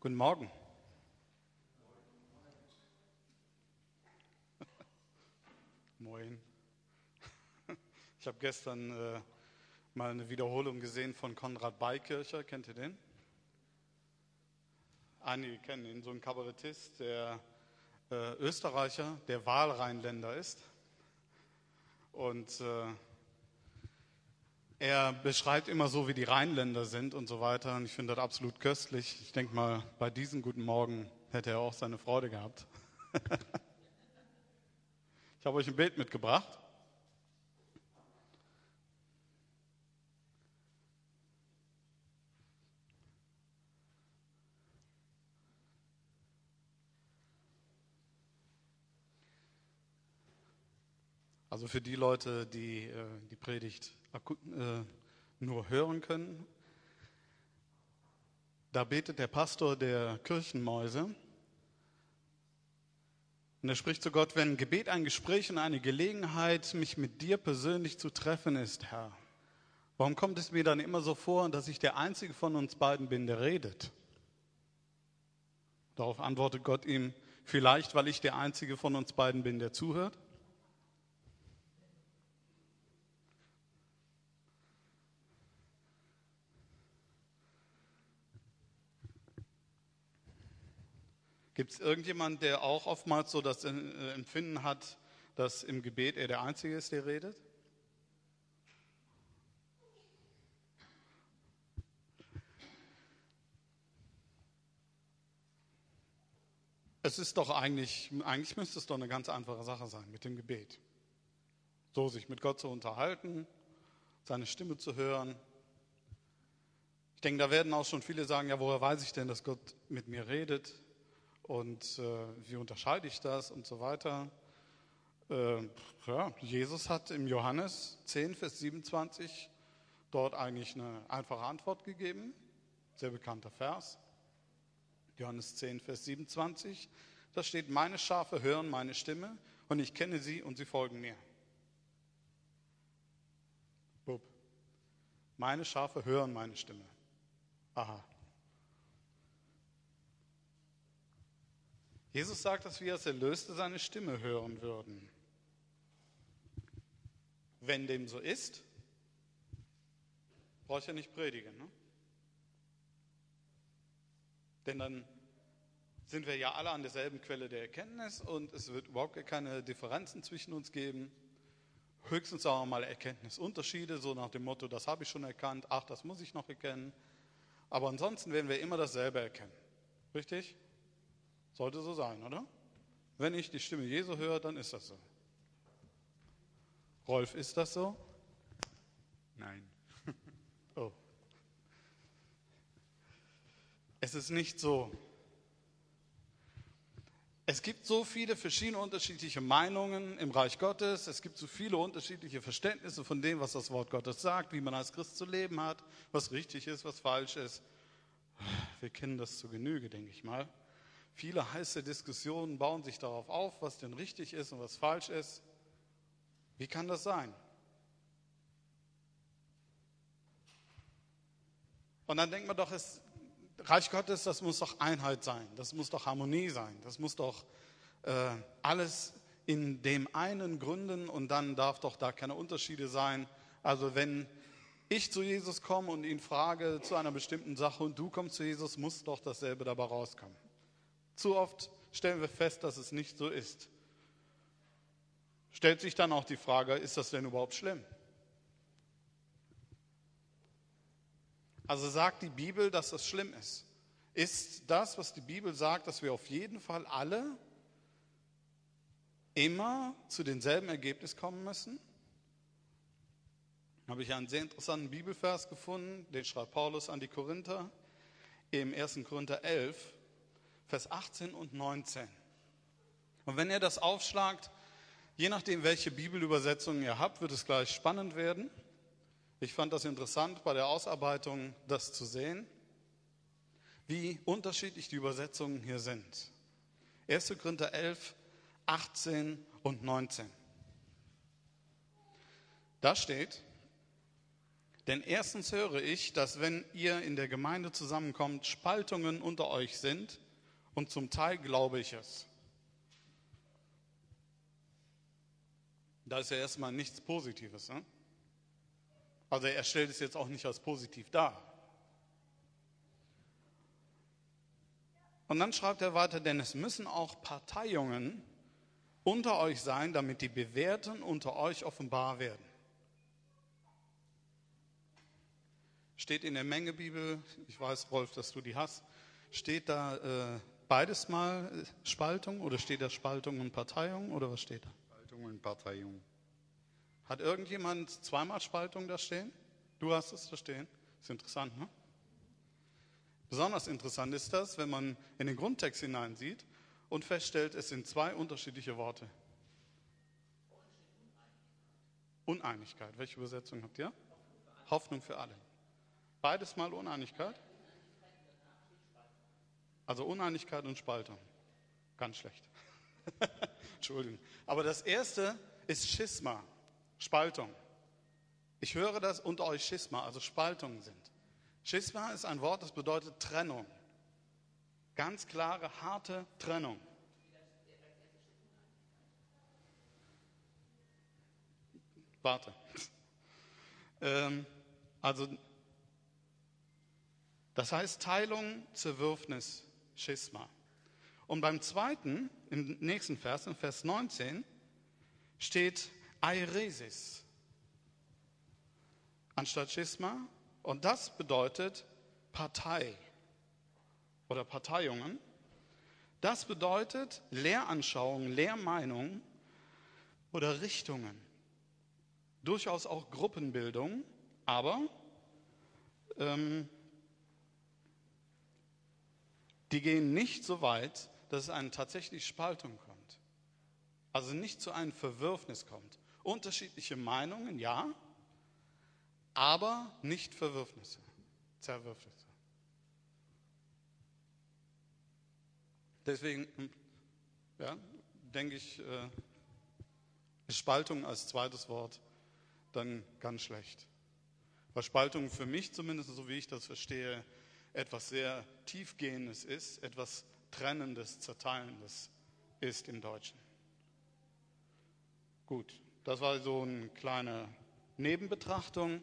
Guten Morgen. Moin. Ich habe gestern äh, mal eine Wiederholung gesehen von Konrad Beikircher. Kennt ihr den? Einige kennen ihn, so ein Kabarettist, der äh, Österreicher, der Wahlrheinländer ist. Und äh, er beschreibt immer so, wie die Rheinländer sind und so weiter. Und ich finde das absolut köstlich. Ich denke mal, bei diesem guten Morgen hätte er auch seine Freude gehabt. ich habe euch ein Bild mitgebracht. Für die Leute, die äh, die Predigt äh, nur hören können, da betet der Pastor der Kirchenmäuse und er spricht zu Gott, wenn Gebet ein Gespräch und eine Gelegenheit, mich mit dir persönlich zu treffen ist, Herr, warum kommt es mir dann immer so vor, dass ich der Einzige von uns beiden bin, der redet? Darauf antwortet Gott ihm, vielleicht weil ich der Einzige von uns beiden bin, der zuhört. Gibt es irgendjemand, der auch oftmals so das äh, Empfinden hat, dass im Gebet er der Einzige ist, der redet? Es ist doch eigentlich, eigentlich müsste es doch eine ganz einfache Sache sein mit dem Gebet. So sich mit Gott zu unterhalten, seine Stimme zu hören. Ich denke, da werden auch schon viele sagen, ja, woher weiß ich denn, dass Gott mit mir redet? Und äh, wie unterscheide ich das und so weiter. Äh, ja, Jesus hat im Johannes 10, Vers 27 dort eigentlich eine einfache Antwort gegeben, sehr bekannter Vers. Johannes 10, Vers 27, da steht, meine Schafe hören meine Stimme und ich kenne sie und sie folgen mir. Bub. Meine Schafe hören meine Stimme. Aha. Jesus sagt, dass wir als Erlöste seine Stimme hören würden. Wenn dem so ist, brauche ich ja nicht predigen. Ne? Denn dann sind wir ja alle an derselben Quelle der Erkenntnis und es wird überhaupt keine Differenzen zwischen uns geben. Höchstens auch mal Erkenntnisunterschiede, so nach dem Motto, das habe ich schon erkannt, ach, das muss ich noch erkennen. Aber ansonsten werden wir immer dasselbe erkennen. Richtig? Sollte so sein, oder? Wenn ich die Stimme Jesu höre, dann ist das so. Rolf, ist das so? Nein. oh. Es ist nicht so. Es gibt so viele verschiedene unterschiedliche Meinungen im Reich Gottes. Es gibt so viele unterschiedliche Verständnisse von dem, was das Wort Gottes sagt, wie man als Christ zu leben hat, was richtig ist, was falsch ist. Wir kennen das zu Genüge, denke ich mal. Viele heiße Diskussionen bauen sich darauf auf, was denn richtig ist und was falsch ist. Wie kann das sein? Und dann denkt man doch, es, Reich Gottes, das muss doch Einheit sein, das muss doch Harmonie sein, das muss doch äh, alles in dem einen gründen und dann darf doch da keine Unterschiede sein. Also wenn ich zu Jesus komme und ihn frage zu einer bestimmten Sache und du kommst zu Jesus, muss doch dasselbe dabei rauskommen. Zu oft stellen wir fest, dass es nicht so ist. Stellt sich dann auch die Frage, ist das denn überhaupt schlimm? Also sagt die Bibel, dass das schlimm ist. Ist das, was die Bibel sagt, dass wir auf jeden Fall alle immer zu denselben Ergebnis kommen müssen? Habe ich einen sehr interessanten Bibelvers gefunden, den schreibt Paulus an die Korinther im 1. Korinther 11, Vers 18 und 19. Und wenn ihr das aufschlagt, je nachdem, welche Bibelübersetzung ihr habt, wird es gleich spannend werden. Ich fand das interessant bei der Ausarbeitung, das zu sehen, wie unterschiedlich die Übersetzungen hier sind. 1. Korinther 11, 18 und 19. Da steht, Denn erstens höre ich, dass wenn ihr in der Gemeinde zusammenkommt, Spaltungen unter euch sind und zum Teil glaube ich es. Da ist ja erstmal nichts Positives. Ne? Also er stellt es jetzt auch nicht als positiv dar. Und dann schreibt er weiter, denn es müssen auch Parteiungen unter euch sein, damit die Bewährten unter euch offenbar werden. Steht in der Mengebibel, ich weiß, Rolf, dass du die hast, steht da äh, beides mal Spaltung oder steht da Spaltung und Parteiung oder was steht da? Spaltung und Parteiung. Hat irgendjemand zweimal Spaltung da stehen? Du hast es da stehen. Ist interessant, ne? Besonders interessant ist das, wenn man in den Grundtext hineinsieht und feststellt, es sind zwei unterschiedliche Worte. Uneinigkeit. Welche Übersetzung habt ihr? Hoffnung für alle. Beides mal Uneinigkeit? Also Uneinigkeit und Spaltung. Ganz schlecht. Entschuldigung. Aber das erste ist Schisma, Spaltung. Ich höre, dass unter euch Schisma, also Spaltungen sind. Schisma ist ein Wort, das bedeutet Trennung. Ganz klare, harte Trennung. Warte. Ähm, also das heißt Teilung, Zerwürfnis, Schisma. Und beim zweiten, im nächsten Vers, im Vers 19, steht Airesis anstatt Schisma. Und das bedeutet Partei oder Parteiungen. Das bedeutet Lehranschauungen, Lehrmeinungen oder Richtungen. Durchaus auch Gruppenbildung, aber ähm, die gehen nicht so weit, dass es eine tatsächliche Spaltung kommt. Also nicht zu einem Verwürfnis kommt. Unterschiedliche Meinungen, ja, aber nicht Verwürfnisse, Zerwürfnisse. Deswegen hm, ja, denke ich, äh, ist Spaltung als zweites Wort dann ganz schlecht. Weil Spaltung für mich zumindest, so wie ich das verstehe, etwas sehr Tiefgehendes ist, etwas Trennendes, Zerteilendes ist im Deutschen. Gut, das war so eine kleine Nebenbetrachtung.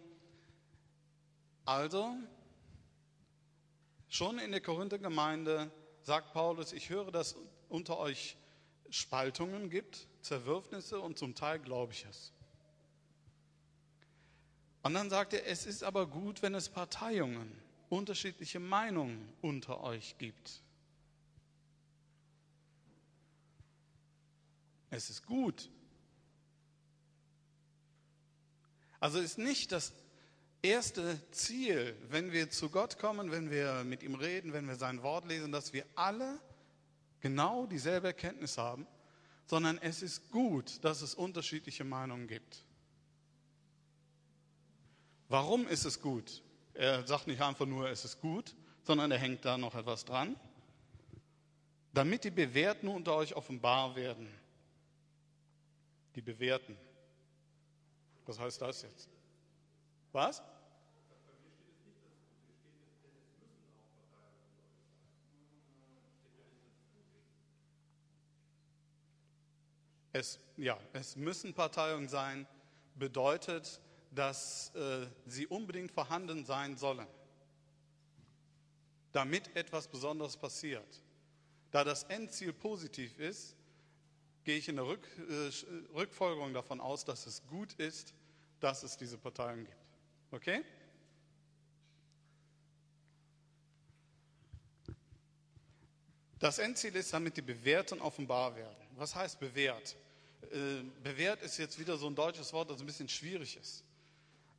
Also, schon in der Korinther-Gemeinde sagt Paulus, ich höre, dass unter euch Spaltungen gibt, Zerwürfnisse und zum Teil glaube ich es. Und dann sagt er, es ist aber gut, wenn es Parteiungen unterschiedliche Meinungen unter euch gibt. Es ist gut. Also ist nicht das erste Ziel, wenn wir zu Gott kommen, wenn wir mit ihm reden, wenn wir sein Wort lesen, dass wir alle genau dieselbe Erkenntnis haben, sondern es ist gut, dass es unterschiedliche Meinungen gibt. Warum ist es gut? Er sagt nicht einfach nur, es ist gut, sondern er hängt da noch etwas dran. Damit die Bewährten unter euch offenbar werden. Die Bewährten. Was heißt das jetzt? Was? Es, ja, es müssen Parteiungen sein, bedeutet, dass äh, sie unbedingt vorhanden sein sollen, damit etwas Besonderes passiert. Da das Endziel positiv ist, gehe ich in der Rück, äh, Rückfolgerung davon aus, dass es gut ist, dass es diese Parteien gibt. Okay? Das Endziel ist, damit die Bewährten offenbar werden. Was heißt bewährt? Äh, bewährt ist jetzt wieder so ein deutsches Wort, das ein bisschen schwierig ist.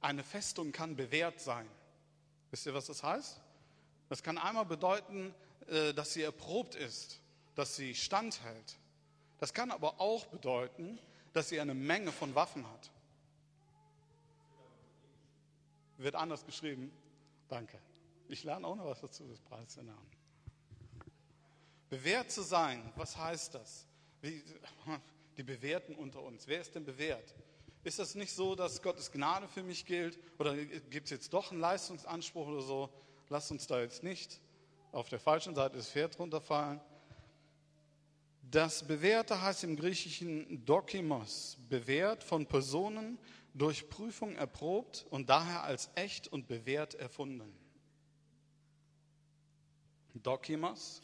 Eine Festung kann bewährt sein. Wisst ihr, was das heißt? Das kann einmal bedeuten, äh, dass sie erprobt ist, dass sie standhält. Das kann aber auch bedeuten, dass sie eine Menge von Waffen hat. Wird anders geschrieben. Danke. Ich lerne auch noch was dazu, das Preis der Namen. Bewährt zu sein, was heißt das? Wie, die Bewährten unter uns. Wer ist denn bewährt? Ist das nicht so, dass Gottes Gnade für mich gilt? Oder gibt es jetzt doch einen Leistungsanspruch oder so? Lasst uns da jetzt nicht auf der falschen Seite des Pferd runterfallen. Das Bewährte heißt im Griechischen Dokimos, bewährt von Personen durch Prüfung erprobt und daher als echt und bewährt erfunden. Dokimos,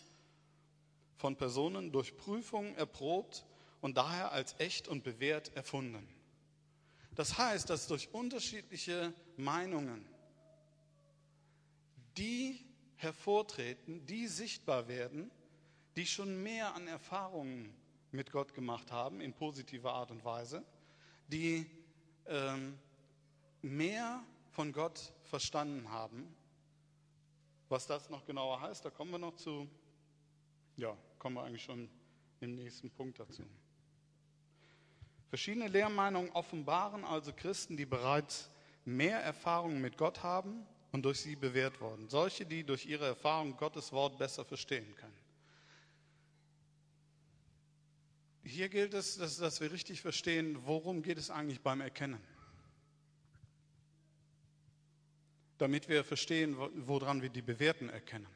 von Personen durch Prüfung erprobt und daher als echt und bewährt erfunden. Das heißt, dass durch unterschiedliche Meinungen, die hervortreten, die sichtbar werden, die schon mehr an Erfahrungen mit Gott gemacht haben, in positiver Art und Weise, die ähm, mehr von Gott verstanden haben. Was das noch genauer heißt, da kommen wir noch zu. Ja, kommen wir eigentlich schon im nächsten Punkt dazu. Verschiedene Lehrmeinungen offenbaren also Christen, die bereits mehr Erfahrungen mit Gott haben und durch sie bewährt wurden. Solche, die durch ihre Erfahrung Gottes Wort besser verstehen können. Hier gilt es, dass, dass wir richtig verstehen, worum geht es eigentlich beim Erkennen. Damit wir verstehen, woran wir die Bewährten erkennen.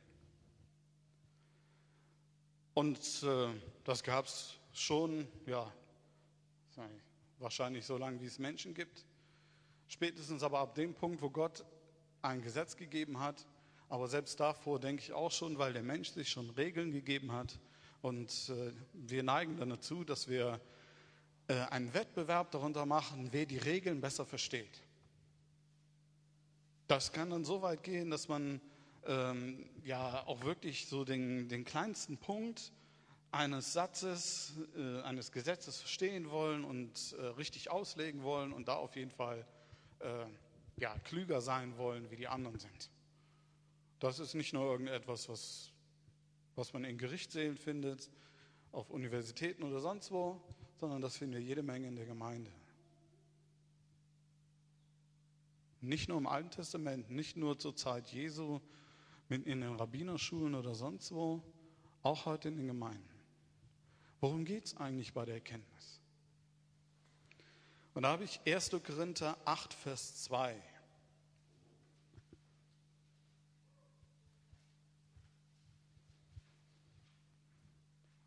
Und äh, das gab es schon, ja, wahrscheinlich so lange, wie es Menschen gibt. Spätestens aber ab dem Punkt, wo Gott ein Gesetz gegeben hat, aber selbst davor denke ich auch schon, weil der Mensch sich schon Regeln gegeben hat. Und äh, wir neigen dann dazu, dass wir äh, einen Wettbewerb darunter machen, wer die Regeln besser versteht. Das kann dann so weit gehen, dass man ähm, ja auch wirklich so den, den kleinsten Punkt eines Satzes, äh, eines Gesetzes verstehen wollen und äh, richtig auslegen wollen und da auf jeden Fall äh, ja, klüger sein wollen, wie die anderen sind. Das ist nicht nur irgendetwas, was, was man in Gerichtssälen findet, auf Universitäten oder sonst wo, sondern das finden wir jede Menge in der Gemeinde. Nicht nur im Alten Testament, nicht nur zur Zeit Jesu, in den Rabbinerschulen oder sonst wo, auch heute in den Gemeinden. Worum geht es eigentlich bei der Erkenntnis? Und da habe ich 1. Korinther 8, Vers 2.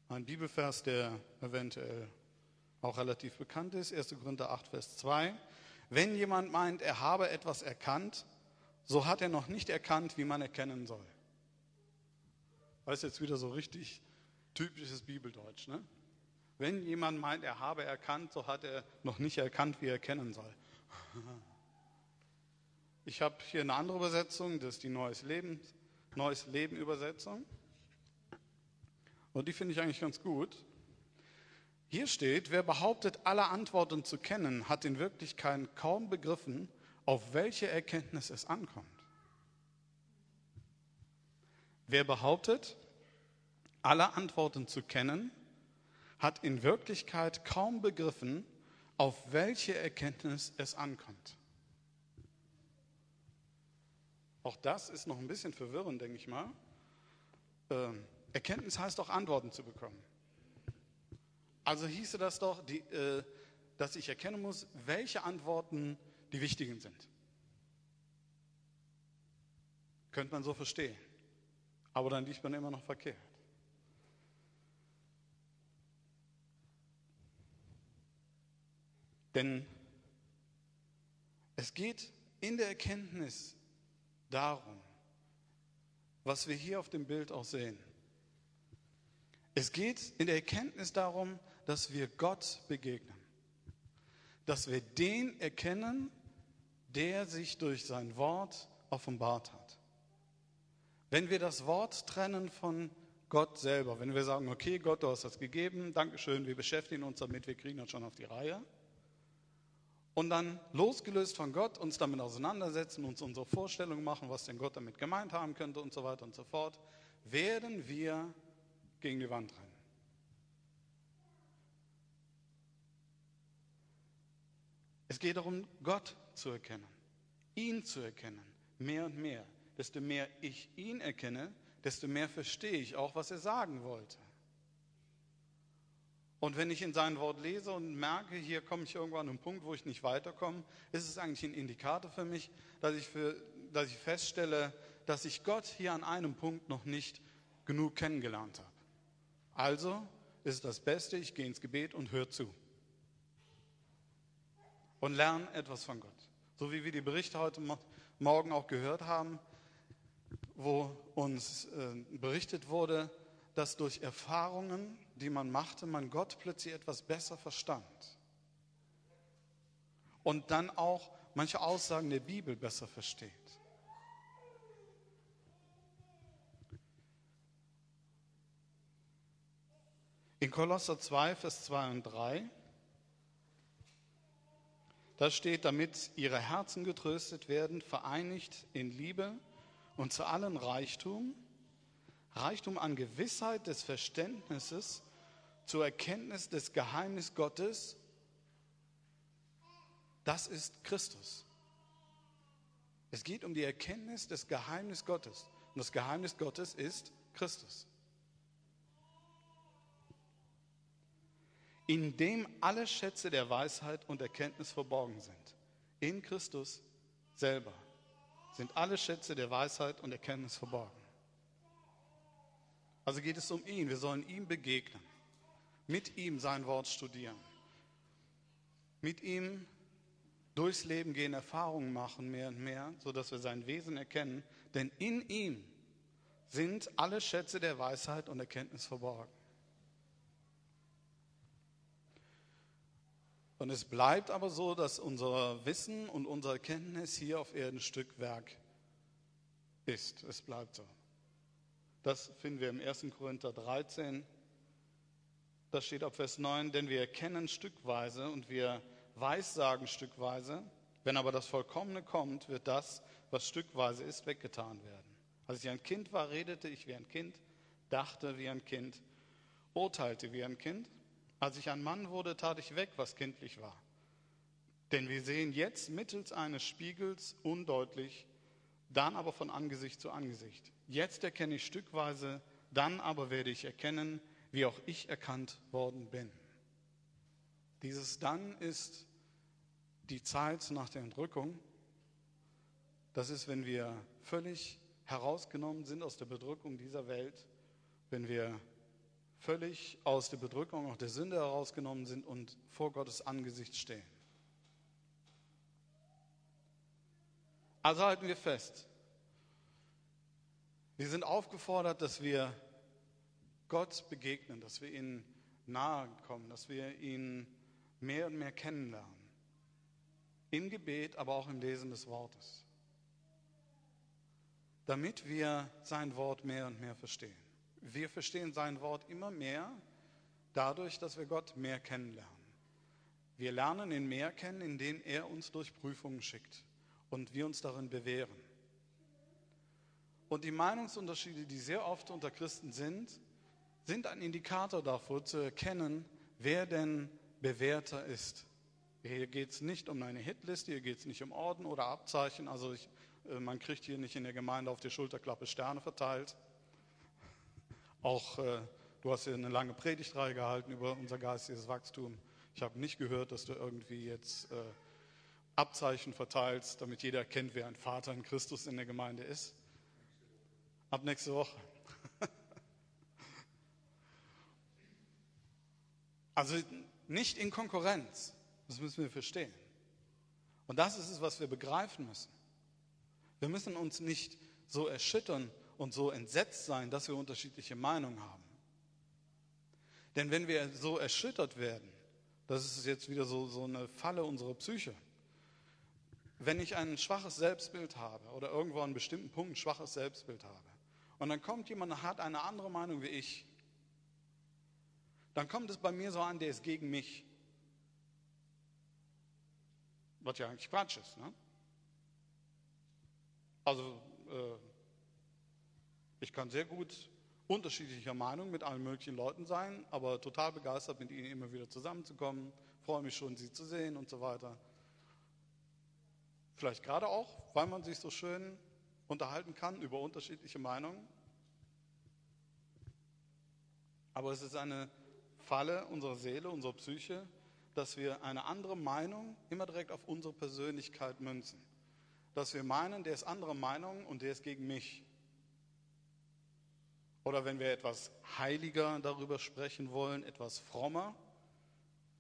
Ein Bibelvers, der eventuell auch relativ bekannt ist, 1. Korinther 8, Vers 2. Wenn jemand meint, er habe etwas erkannt, so hat er noch nicht erkannt, wie man erkennen soll. Ist jetzt wieder so richtig typisches Bibeldeutsch. Ne? Wenn jemand meint, er habe erkannt, so hat er noch nicht erkannt, wie er erkennen soll. Ich habe hier eine andere Übersetzung, das ist die Neues Leben, Neues Leben Übersetzung. Und die finde ich eigentlich ganz gut. Hier steht, wer behauptet, alle Antworten zu kennen, hat in Wirklichkeit kaum begriffen, auf welche Erkenntnis es ankommt. Wer behauptet, alle Antworten zu kennen, hat in Wirklichkeit kaum begriffen, auf welche Erkenntnis es ankommt. Auch das ist noch ein bisschen verwirrend, denke ich mal. Ähm, Erkenntnis heißt auch Antworten zu bekommen. Also hieße das doch, die, äh, dass ich erkennen muss, welche Antworten die wichtigen sind. Könnte man so verstehen. Aber dann liegt man immer noch verkehrt. Denn es geht in der Erkenntnis darum, was wir hier auf dem Bild auch sehen. Es geht in der Erkenntnis darum, dass wir Gott begegnen. Dass wir den erkennen, der sich durch sein Wort offenbart hat. Wenn wir das Wort trennen von Gott selber, wenn wir sagen, okay, Gott, du hast das gegeben, Dankeschön, wir beschäftigen uns damit, wir kriegen das schon auf die Reihe, und dann losgelöst von Gott uns damit auseinandersetzen, uns unsere Vorstellung machen, was denn Gott damit gemeint haben könnte und so weiter und so fort, werden wir gegen die Wand rennen. Es geht darum, Gott zu erkennen, ihn zu erkennen, mehr und mehr. Desto mehr ich ihn erkenne, desto mehr verstehe ich auch, was er sagen wollte. Und wenn ich in sein Wort lese und merke, hier komme ich irgendwann an einen Punkt, wo ich nicht weiterkomme, ist es eigentlich ein Indikator für mich, dass ich, für, dass ich feststelle, dass ich Gott hier an einem Punkt noch nicht genug kennengelernt habe. Also ist das Beste, ich gehe ins Gebet und höre zu. Und lerne etwas von Gott. So wie wir die Berichte heute Morgen auch gehört haben, wo uns äh, berichtet wurde, dass durch Erfahrungen, die man machte, man Gott plötzlich etwas besser verstand. Und dann auch manche Aussagen der Bibel besser versteht. In Kolosser 2, Vers 2 und 3, da steht, damit ihre Herzen getröstet werden, vereinigt in Liebe und zu allen Reichtum, Reichtum an Gewissheit des Verständnisses, zur Erkenntnis des Geheimnis Gottes, das ist Christus. Es geht um die Erkenntnis des Geheimnis Gottes. Und das Geheimnis Gottes ist Christus. in dem alle Schätze der Weisheit und Erkenntnis verborgen sind. In Christus selber sind alle Schätze der Weisheit und Erkenntnis verborgen. Also geht es um ihn. Wir sollen ihm begegnen, mit ihm sein Wort studieren, mit ihm durchs Leben gehen, Erfahrungen machen mehr und mehr, sodass wir sein Wesen erkennen. Denn in ihm sind alle Schätze der Weisheit und Erkenntnis verborgen. Und es bleibt aber so, dass unser Wissen und unsere Kenntnis hier auf Erden Stückwerk ist. Es bleibt so. Das finden wir im 1. Korinther 13. Das steht ab Vers 9, denn wir erkennen stückweise und wir weissagen stückweise. Wenn aber das Vollkommene kommt, wird das, was stückweise ist, weggetan werden. Als ich ein Kind war, redete ich wie ein Kind, dachte wie ein Kind, urteilte wie ein Kind. Als ich ein Mann wurde, tat ich weg, was kindlich war. Denn wir sehen jetzt mittels eines Spiegels undeutlich, dann aber von Angesicht zu Angesicht. Jetzt erkenne ich stückweise, dann aber werde ich erkennen, wie auch ich erkannt worden bin. Dieses dann ist die Zeit nach der Entrückung. Das ist, wenn wir völlig herausgenommen sind aus der Bedrückung dieser Welt, wenn wir völlig aus der Bedrückung, auch der Sünde herausgenommen sind und vor Gottes Angesicht stehen. Also halten wir fest, wir sind aufgefordert, dass wir Gott begegnen, dass wir ihm nahe kommen, dass wir ihn mehr und mehr kennenlernen. Im Gebet, aber auch im Lesen des Wortes. Damit wir sein Wort mehr und mehr verstehen. Wir verstehen sein Wort immer mehr dadurch, dass wir Gott mehr kennenlernen. Wir lernen ihn mehr kennen, indem er uns durch Prüfungen schickt und wir uns darin bewähren. Und die Meinungsunterschiede, die sehr oft unter Christen sind, sind ein Indikator dafür zu erkennen, wer denn bewährter ist. Hier geht es nicht um eine Hitliste, hier geht es nicht um Orden oder Abzeichen. Also ich, äh, man kriegt hier nicht in der Gemeinde auf die Schulterklappe Sterne verteilt. Auch äh, du hast ja eine lange Predigtreihe gehalten über unser geistiges Wachstum. Ich habe nicht gehört, dass du irgendwie jetzt äh, Abzeichen verteilst, damit jeder kennt, wer ein Vater in Christus in der Gemeinde ist. Ab nächste Woche. Also nicht in Konkurrenz. Das müssen wir verstehen. Und das ist es, was wir begreifen müssen. Wir müssen uns nicht so erschüttern und so entsetzt sein, dass wir unterschiedliche Meinungen haben. Denn wenn wir so erschüttert werden, das ist jetzt wieder so, so eine Falle unserer Psyche. Wenn ich ein schwaches Selbstbild habe oder irgendwo an bestimmten Punkt ein schwaches Selbstbild habe und dann kommt jemand und hat eine andere Meinung wie ich, dann kommt es bei mir so an, der ist gegen mich. Was ja eigentlich Quatsch ist. Ne? Also äh, ich kann sehr gut unterschiedlicher Meinung mit allen möglichen Leuten sein, aber total begeistert, mit ihnen immer wieder zusammenzukommen, freue mich schon, sie zu sehen und so weiter. Vielleicht gerade auch, weil man sich so schön unterhalten kann über unterschiedliche Meinungen. Aber es ist eine Falle unserer Seele, unserer Psyche, dass wir eine andere Meinung immer direkt auf unsere Persönlichkeit münzen. Dass wir meinen, der ist andere Meinung und der ist gegen mich. Oder wenn wir etwas heiliger darüber sprechen wollen, etwas frommer,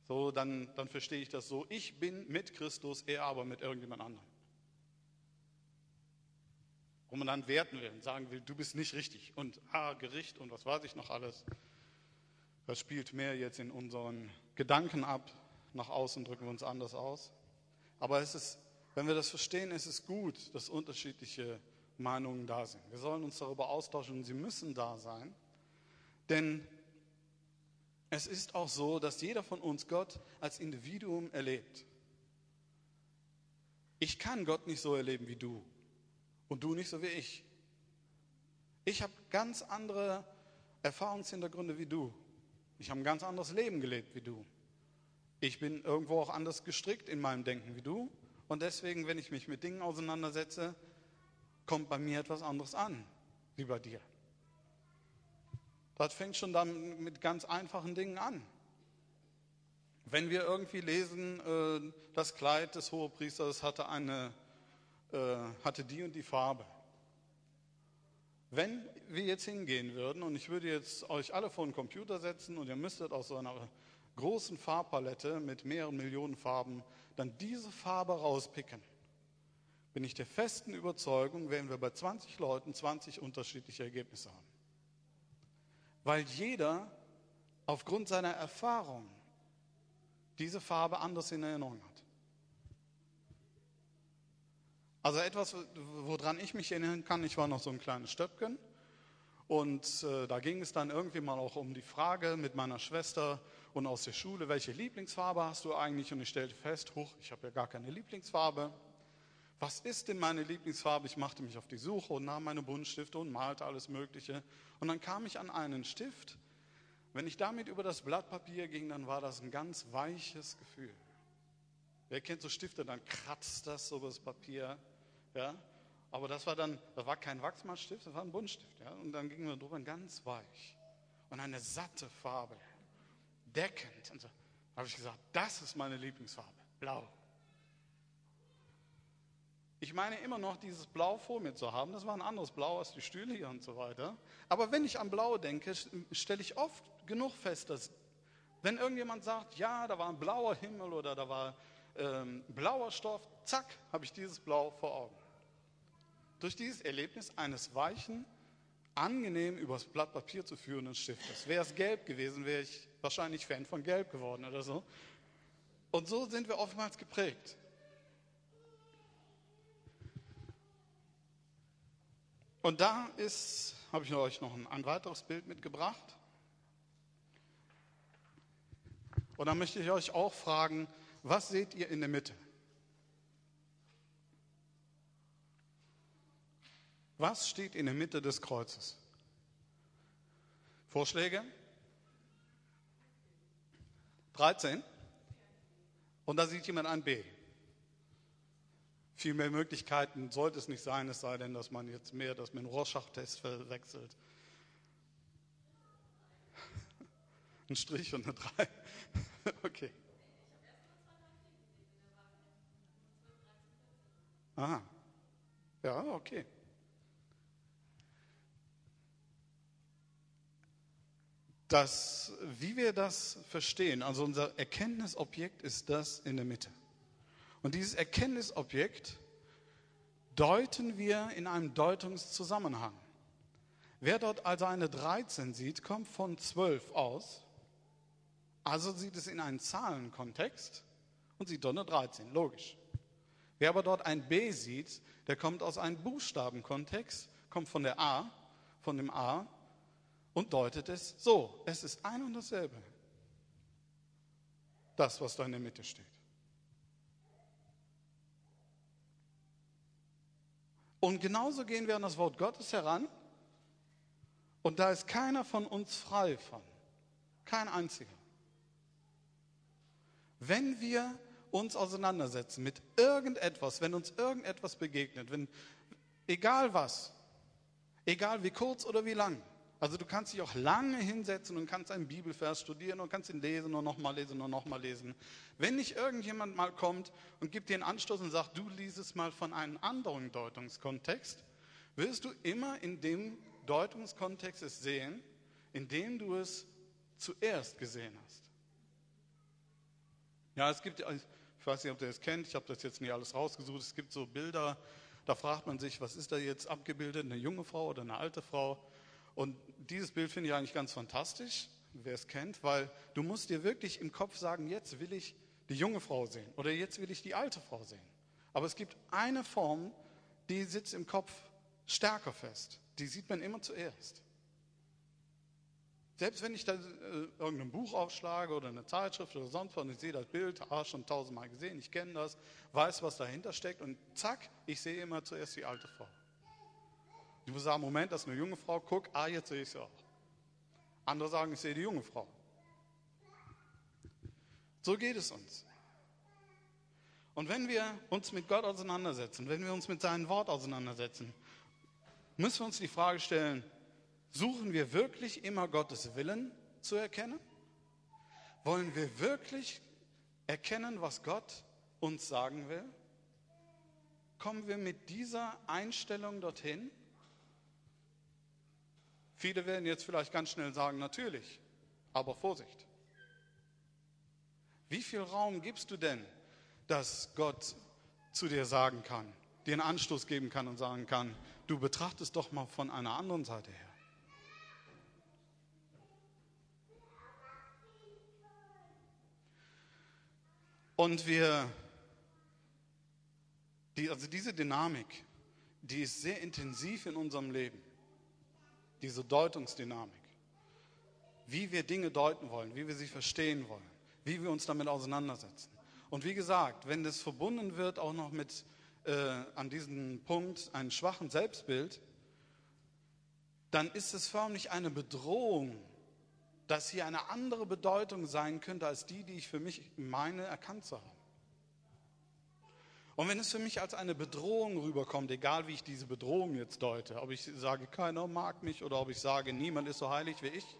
so, dann, dann verstehe ich das so, ich bin mit Christus, er aber mit irgendjemand anderem. Wo man dann werten will und sagen will, du bist nicht richtig und ah, Gericht und was weiß ich noch alles. Das spielt mehr jetzt in unseren Gedanken ab. Nach außen drücken wir uns anders aus. Aber es ist, wenn wir das verstehen, ist es gut, dass unterschiedliche Meinungen da sind. Wir sollen uns darüber austauschen und sie müssen da sein. Denn es ist auch so, dass jeder von uns Gott als Individuum erlebt. Ich kann Gott nicht so erleben wie du und du nicht so wie ich. Ich habe ganz andere Erfahrungshintergründe wie du. Ich habe ein ganz anderes Leben gelebt wie du. Ich bin irgendwo auch anders gestrickt in meinem Denken wie du. Und deswegen, wenn ich mich mit Dingen auseinandersetze, kommt bei mir etwas anderes an wie bei dir. Das fängt schon dann mit ganz einfachen Dingen an. Wenn wir irgendwie lesen, äh, das Kleid des Hohepriesters hatte, eine, äh, hatte die und die Farbe. Wenn wir jetzt hingehen würden und ich würde jetzt euch alle vor den Computer setzen und ihr müsstet aus so einer großen Farbpalette mit mehreren Millionen Farben dann diese Farbe rauspicken, bin ich der festen Überzeugung, werden wir bei 20 Leuten 20 unterschiedliche Ergebnisse haben. Weil jeder aufgrund seiner Erfahrung diese Farbe anders in Erinnerung hat. Also etwas, woran ich mich erinnern kann, ich war noch so ein kleines Stöpken und äh, da ging es dann irgendwie mal auch um die Frage mit meiner Schwester und aus der Schule, welche Lieblingsfarbe hast du eigentlich? Und ich stellte fest, hoch, ich habe ja gar keine Lieblingsfarbe was ist denn meine Lieblingsfarbe? Ich machte mich auf die Suche und nahm meine Buntstifte und malte alles Mögliche. Und dann kam ich an einen Stift. Wenn ich damit über das Blatt Papier ging, dann war das ein ganz weiches Gefühl. Wer kennt so Stifte, dann kratzt das über das Papier. Ja? Aber das war dann, das war kein Wachsmalstift, das war ein Buntstift. Ja? Und dann gingen wir drüber ganz weich. Und eine satte Farbe, deckend. Und so habe ich gesagt, das ist meine Lieblingsfarbe, blau. Ich meine immer noch dieses Blau vor mir zu haben. Das war ein anderes Blau als die Stühle hier und so weiter. Aber wenn ich an Blau denke, stelle ich oft genug fest, dass wenn irgendjemand sagt, ja, da war ein blauer Himmel oder da war ähm, blauer Stoff, zack, habe ich dieses Blau vor Augen. Durch dieses Erlebnis eines weichen, angenehm übers Blatt Papier zu führenden Stiftes. Wäre es gelb gewesen, wäre ich wahrscheinlich Fan von gelb geworden oder so. Und so sind wir oftmals geprägt. Und da ist, habe ich euch noch ein, ein weiteres Bild mitgebracht. Und da möchte ich euch auch fragen, was seht ihr in der Mitte? Was steht in der Mitte des Kreuzes? Vorschläge? 13. Und da sieht jemand ein B. Viel mehr Möglichkeiten sollte es nicht sein, es sei denn, dass man jetzt mehr das mit dem Rorschach-Test verwechselt. Ein Strich und eine 3. Okay. Aha. Ja, okay. Das, wie wir das verstehen, also unser Erkenntnisobjekt ist das in der Mitte. Und dieses Erkenntnisobjekt deuten wir in einem Deutungszusammenhang. Wer dort also eine 13 sieht, kommt von 12 aus. Also sieht es in einem Zahlenkontext und sieht dort eine 13, logisch. Wer aber dort ein B sieht, der kommt aus einem Buchstabenkontext, kommt von der A, von dem A und deutet es so. Es ist ein und dasselbe. Das, was da in der Mitte steht. Und genauso gehen wir an das Wort Gottes heran. Und da ist keiner von uns frei von. Kein einziger. Wenn wir uns auseinandersetzen mit irgendetwas, wenn uns irgendetwas begegnet, wenn, egal was, egal wie kurz oder wie lang, Also du kannst dich auch lange hinsetzen und kannst einen Bibelvers studieren und kannst ihn lesen und nochmal lesen und nochmal lesen. Wenn nicht irgendjemand mal kommt und gibt dir einen Anstoß und sagt, du liest es mal von einem anderen Deutungskontext, wirst du immer in dem Deutungskontext es sehen, in dem du es zuerst gesehen hast. Ja, es gibt, ich weiß nicht, ob ihr das kennt, ich habe das jetzt nicht alles rausgesucht, es gibt so Bilder, da fragt man sich, was ist da jetzt abgebildet, eine junge Frau oder eine alte Frau? Und dieses Bild finde ich eigentlich ganz fantastisch, wer es kennt, weil du musst dir wirklich im Kopf sagen, jetzt will ich die junge Frau sehen oder jetzt will ich die alte Frau sehen. Aber es gibt eine Form, die sitzt im Kopf stärker fest. Die sieht man immer zuerst. Selbst wenn ich da äh, irgendein Buch aufschlage oder eine Zeitschrift oder sonst was und ich sehe das Bild, ah, schon tausendmal gesehen, ich kenne das, weiß, was dahinter steckt und zack, ich sehe immer zuerst die alte Frau. Ich muss sagen, Moment, das ist eine junge Frau, guck, ah, jetzt sehe ich sie auch. Andere sagen, ich sehe die junge Frau. So geht es uns. Und wenn wir uns mit Gott auseinandersetzen, wenn wir uns mit seinem Wort auseinandersetzen, müssen wir uns die Frage stellen, Suchen wir wirklich immer Gottes Willen zu erkennen? Wollen wir wirklich erkennen, was Gott uns sagen will? Kommen wir mit dieser Einstellung dorthin? Viele werden jetzt vielleicht ganz schnell sagen, natürlich, aber Vorsicht. Wie viel Raum gibst du denn, dass Gott zu dir sagen kann, dir einen Anstoß geben kann und sagen kann, du betrachtest doch mal von einer anderen Seite her? Und wir, die, also diese Dynamik, die ist sehr intensiv in unserem Leben. Diese Deutungsdynamik. Wie wir Dinge deuten wollen, wie wir sie verstehen wollen, wie wir uns damit auseinandersetzen. Und wie gesagt, wenn das verbunden wird auch noch mit äh, an diesem Punkt einem schwachen Selbstbild, dann ist es förmlich eine Bedrohung dass hier eine andere Bedeutung sein könnte als die, die ich für mich meine erkannt zu haben. Und wenn es für mich als eine Bedrohung rüberkommt, egal wie ich diese Bedrohung jetzt deute, ob ich sage, keiner mag mich oder ob ich sage, niemand ist so heilig wie ich,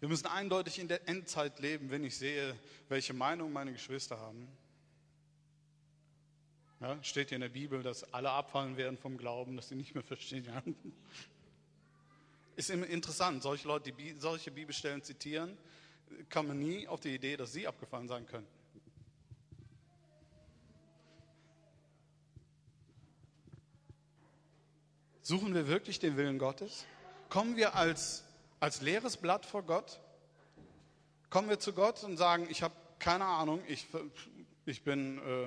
wir müssen eindeutig in der Endzeit leben, wenn ich sehe, welche Meinung meine Geschwister haben. Ja, steht hier in der Bibel, dass alle abfallen werden vom Glauben, dass sie nicht mehr verstehen. Ist immer interessant, solche Leute, die solche Bibelstellen zitieren, kommen nie auf die Idee, dass sie abgefallen sein können. Suchen wir wirklich den Willen Gottes? Kommen wir als, als leeres Blatt vor Gott? Kommen wir zu Gott und sagen, ich habe keine Ahnung, ich, ich bin, äh,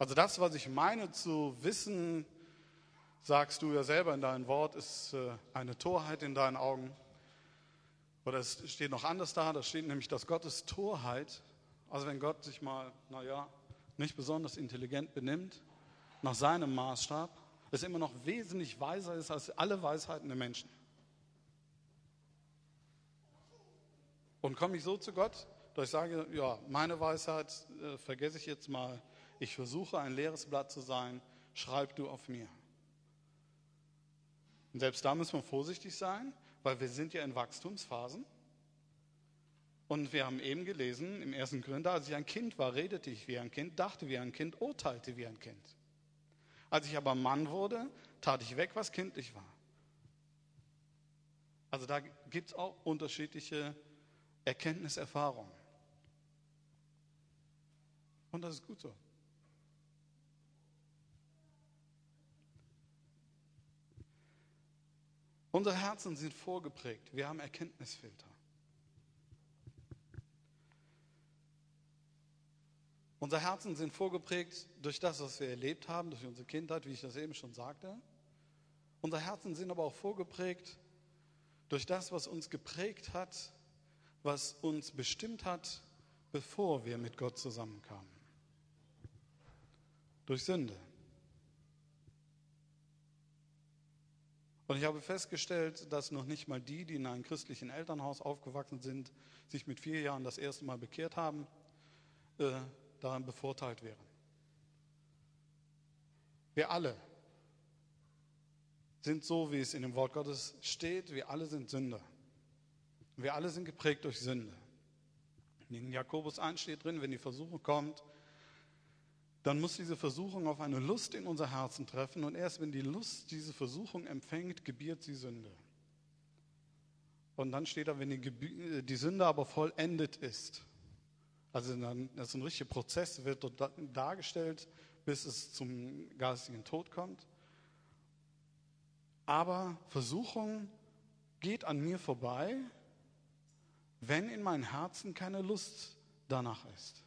also das, was ich meine zu wissen, sagst du ja selber in deinem Wort, ist äh, eine Torheit in deinen Augen. Oder es steht noch anders da, da steht nämlich, dass Gottes Torheit, also wenn Gott sich mal, naja, nicht besonders intelligent benimmt, nach seinem Maßstab, es immer noch wesentlich weiser ist als alle Weisheiten der Menschen. Und komme ich so zu Gott, dass ich sage, ja, meine Weisheit äh, vergesse ich jetzt mal, ich versuche ein leeres Blatt zu sein, schreib du auf mir. Und selbst da müssen wir vorsichtig sein, weil wir sind ja in Wachstumsphasen. Und wir haben eben gelesen im ersten Korinther, als ich ein Kind war, redete ich wie ein Kind, dachte wie ein Kind, urteilte wie ein Kind. Als ich aber Mann wurde, tat ich weg, was kindlich war. Also da gibt es auch unterschiedliche Erkenntniserfahrungen. Und das ist gut so. Unsere Herzen sind vorgeprägt. Wir haben Erkenntnisfilter. Unsere Herzen sind vorgeprägt durch das, was wir erlebt haben, durch unsere Kindheit, wie ich das eben schon sagte. Unsere Herzen sind aber auch vorgeprägt durch das, was uns geprägt hat, was uns bestimmt hat, bevor wir mit Gott zusammenkamen. Durch Sünde. Und ich habe festgestellt, dass noch nicht mal die, die in einem christlichen Elternhaus aufgewachsen sind, sich mit vier Jahren das erste Mal bekehrt haben, äh, daran bevorteilt wären. Wir alle sind so, wie es in dem Wort Gottes steht, wir alle sind Sünder. Wir alle sind geprägt durch Sünde. In Jakobus 1 steht drin, wenn die Versuchung kommt, dann muss diese Versuchung auf eine Lust in unser Herzen treffen und erst wenn die Lust diese Versuchung empfängt, gebiert sie Sünde. Und dann steht da, wenn die, die Sünde aber vollendet ist, also dann, das ist ein richtiger Prozess, wird dort dargestellt, bis es zum geistigen Tod kommt. Aber Versuchung geht an mir vorbei, wenn in meinem Herzen keine Lust danach ist.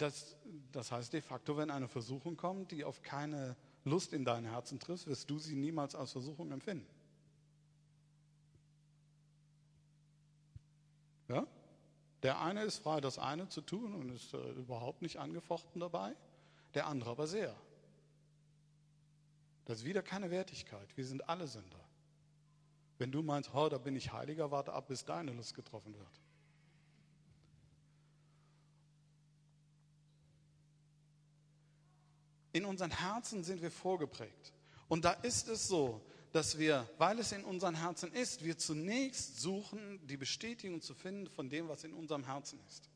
Das, das heißt de facto, wenn eine Versuchung kommt, die auf keine Lust in dein Herzen trifft, wirst du sie niemals als Versuchung empfinden. Ja? Der eine ist frei, das eine zu tun und ist äh, überhaupt nicht angefochten dabei, der andere aber sehr. Das ist wieder keine Wertigkeit. Wir sind alle Sünder. Wenn du meinst, oh, da bin ich heiliger, warte ab, bis deine Lust getroffen wird. In unseren Herzen sind wir vorgeprägt. Und da ist es so, dass wir, weil es in unseren Herzen ist, wir zunächst suchen, die Bestätigung zu finden von dem, was in unserem Herzen ist.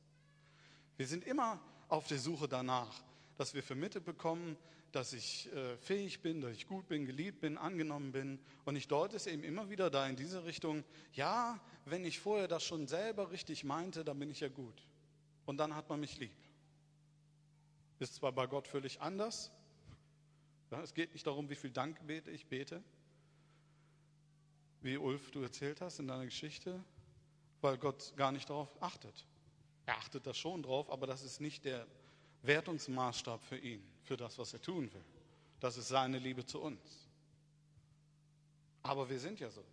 Wir sind immer auf der Suche danach, dass wir vermittelt bekommen, dass ich äh, fähig bin, dass ich gut bin, geliebt bin, angenommen bin. Und ich deute es eben immer wieder da in diese Richtung, ja, wenn ich vorher das schon selber richtig meinte, dann bin ich ja gut. Und dann hat man mich lieb. Ist zwar bei Gott völlig anders. Ja, es geht nicht darum, wie viel Dankgebete ich bete, wie Ulf du erzählt hast in deiner Geschichte, weil Gott gar nicht darauf achtet. Er achtet da schon drauf, aber das ist nicht der Wertungsmaßstab für ihn, für das, was er tun will. Das ist seine Liebe zu uns. Aber wir sind ja so.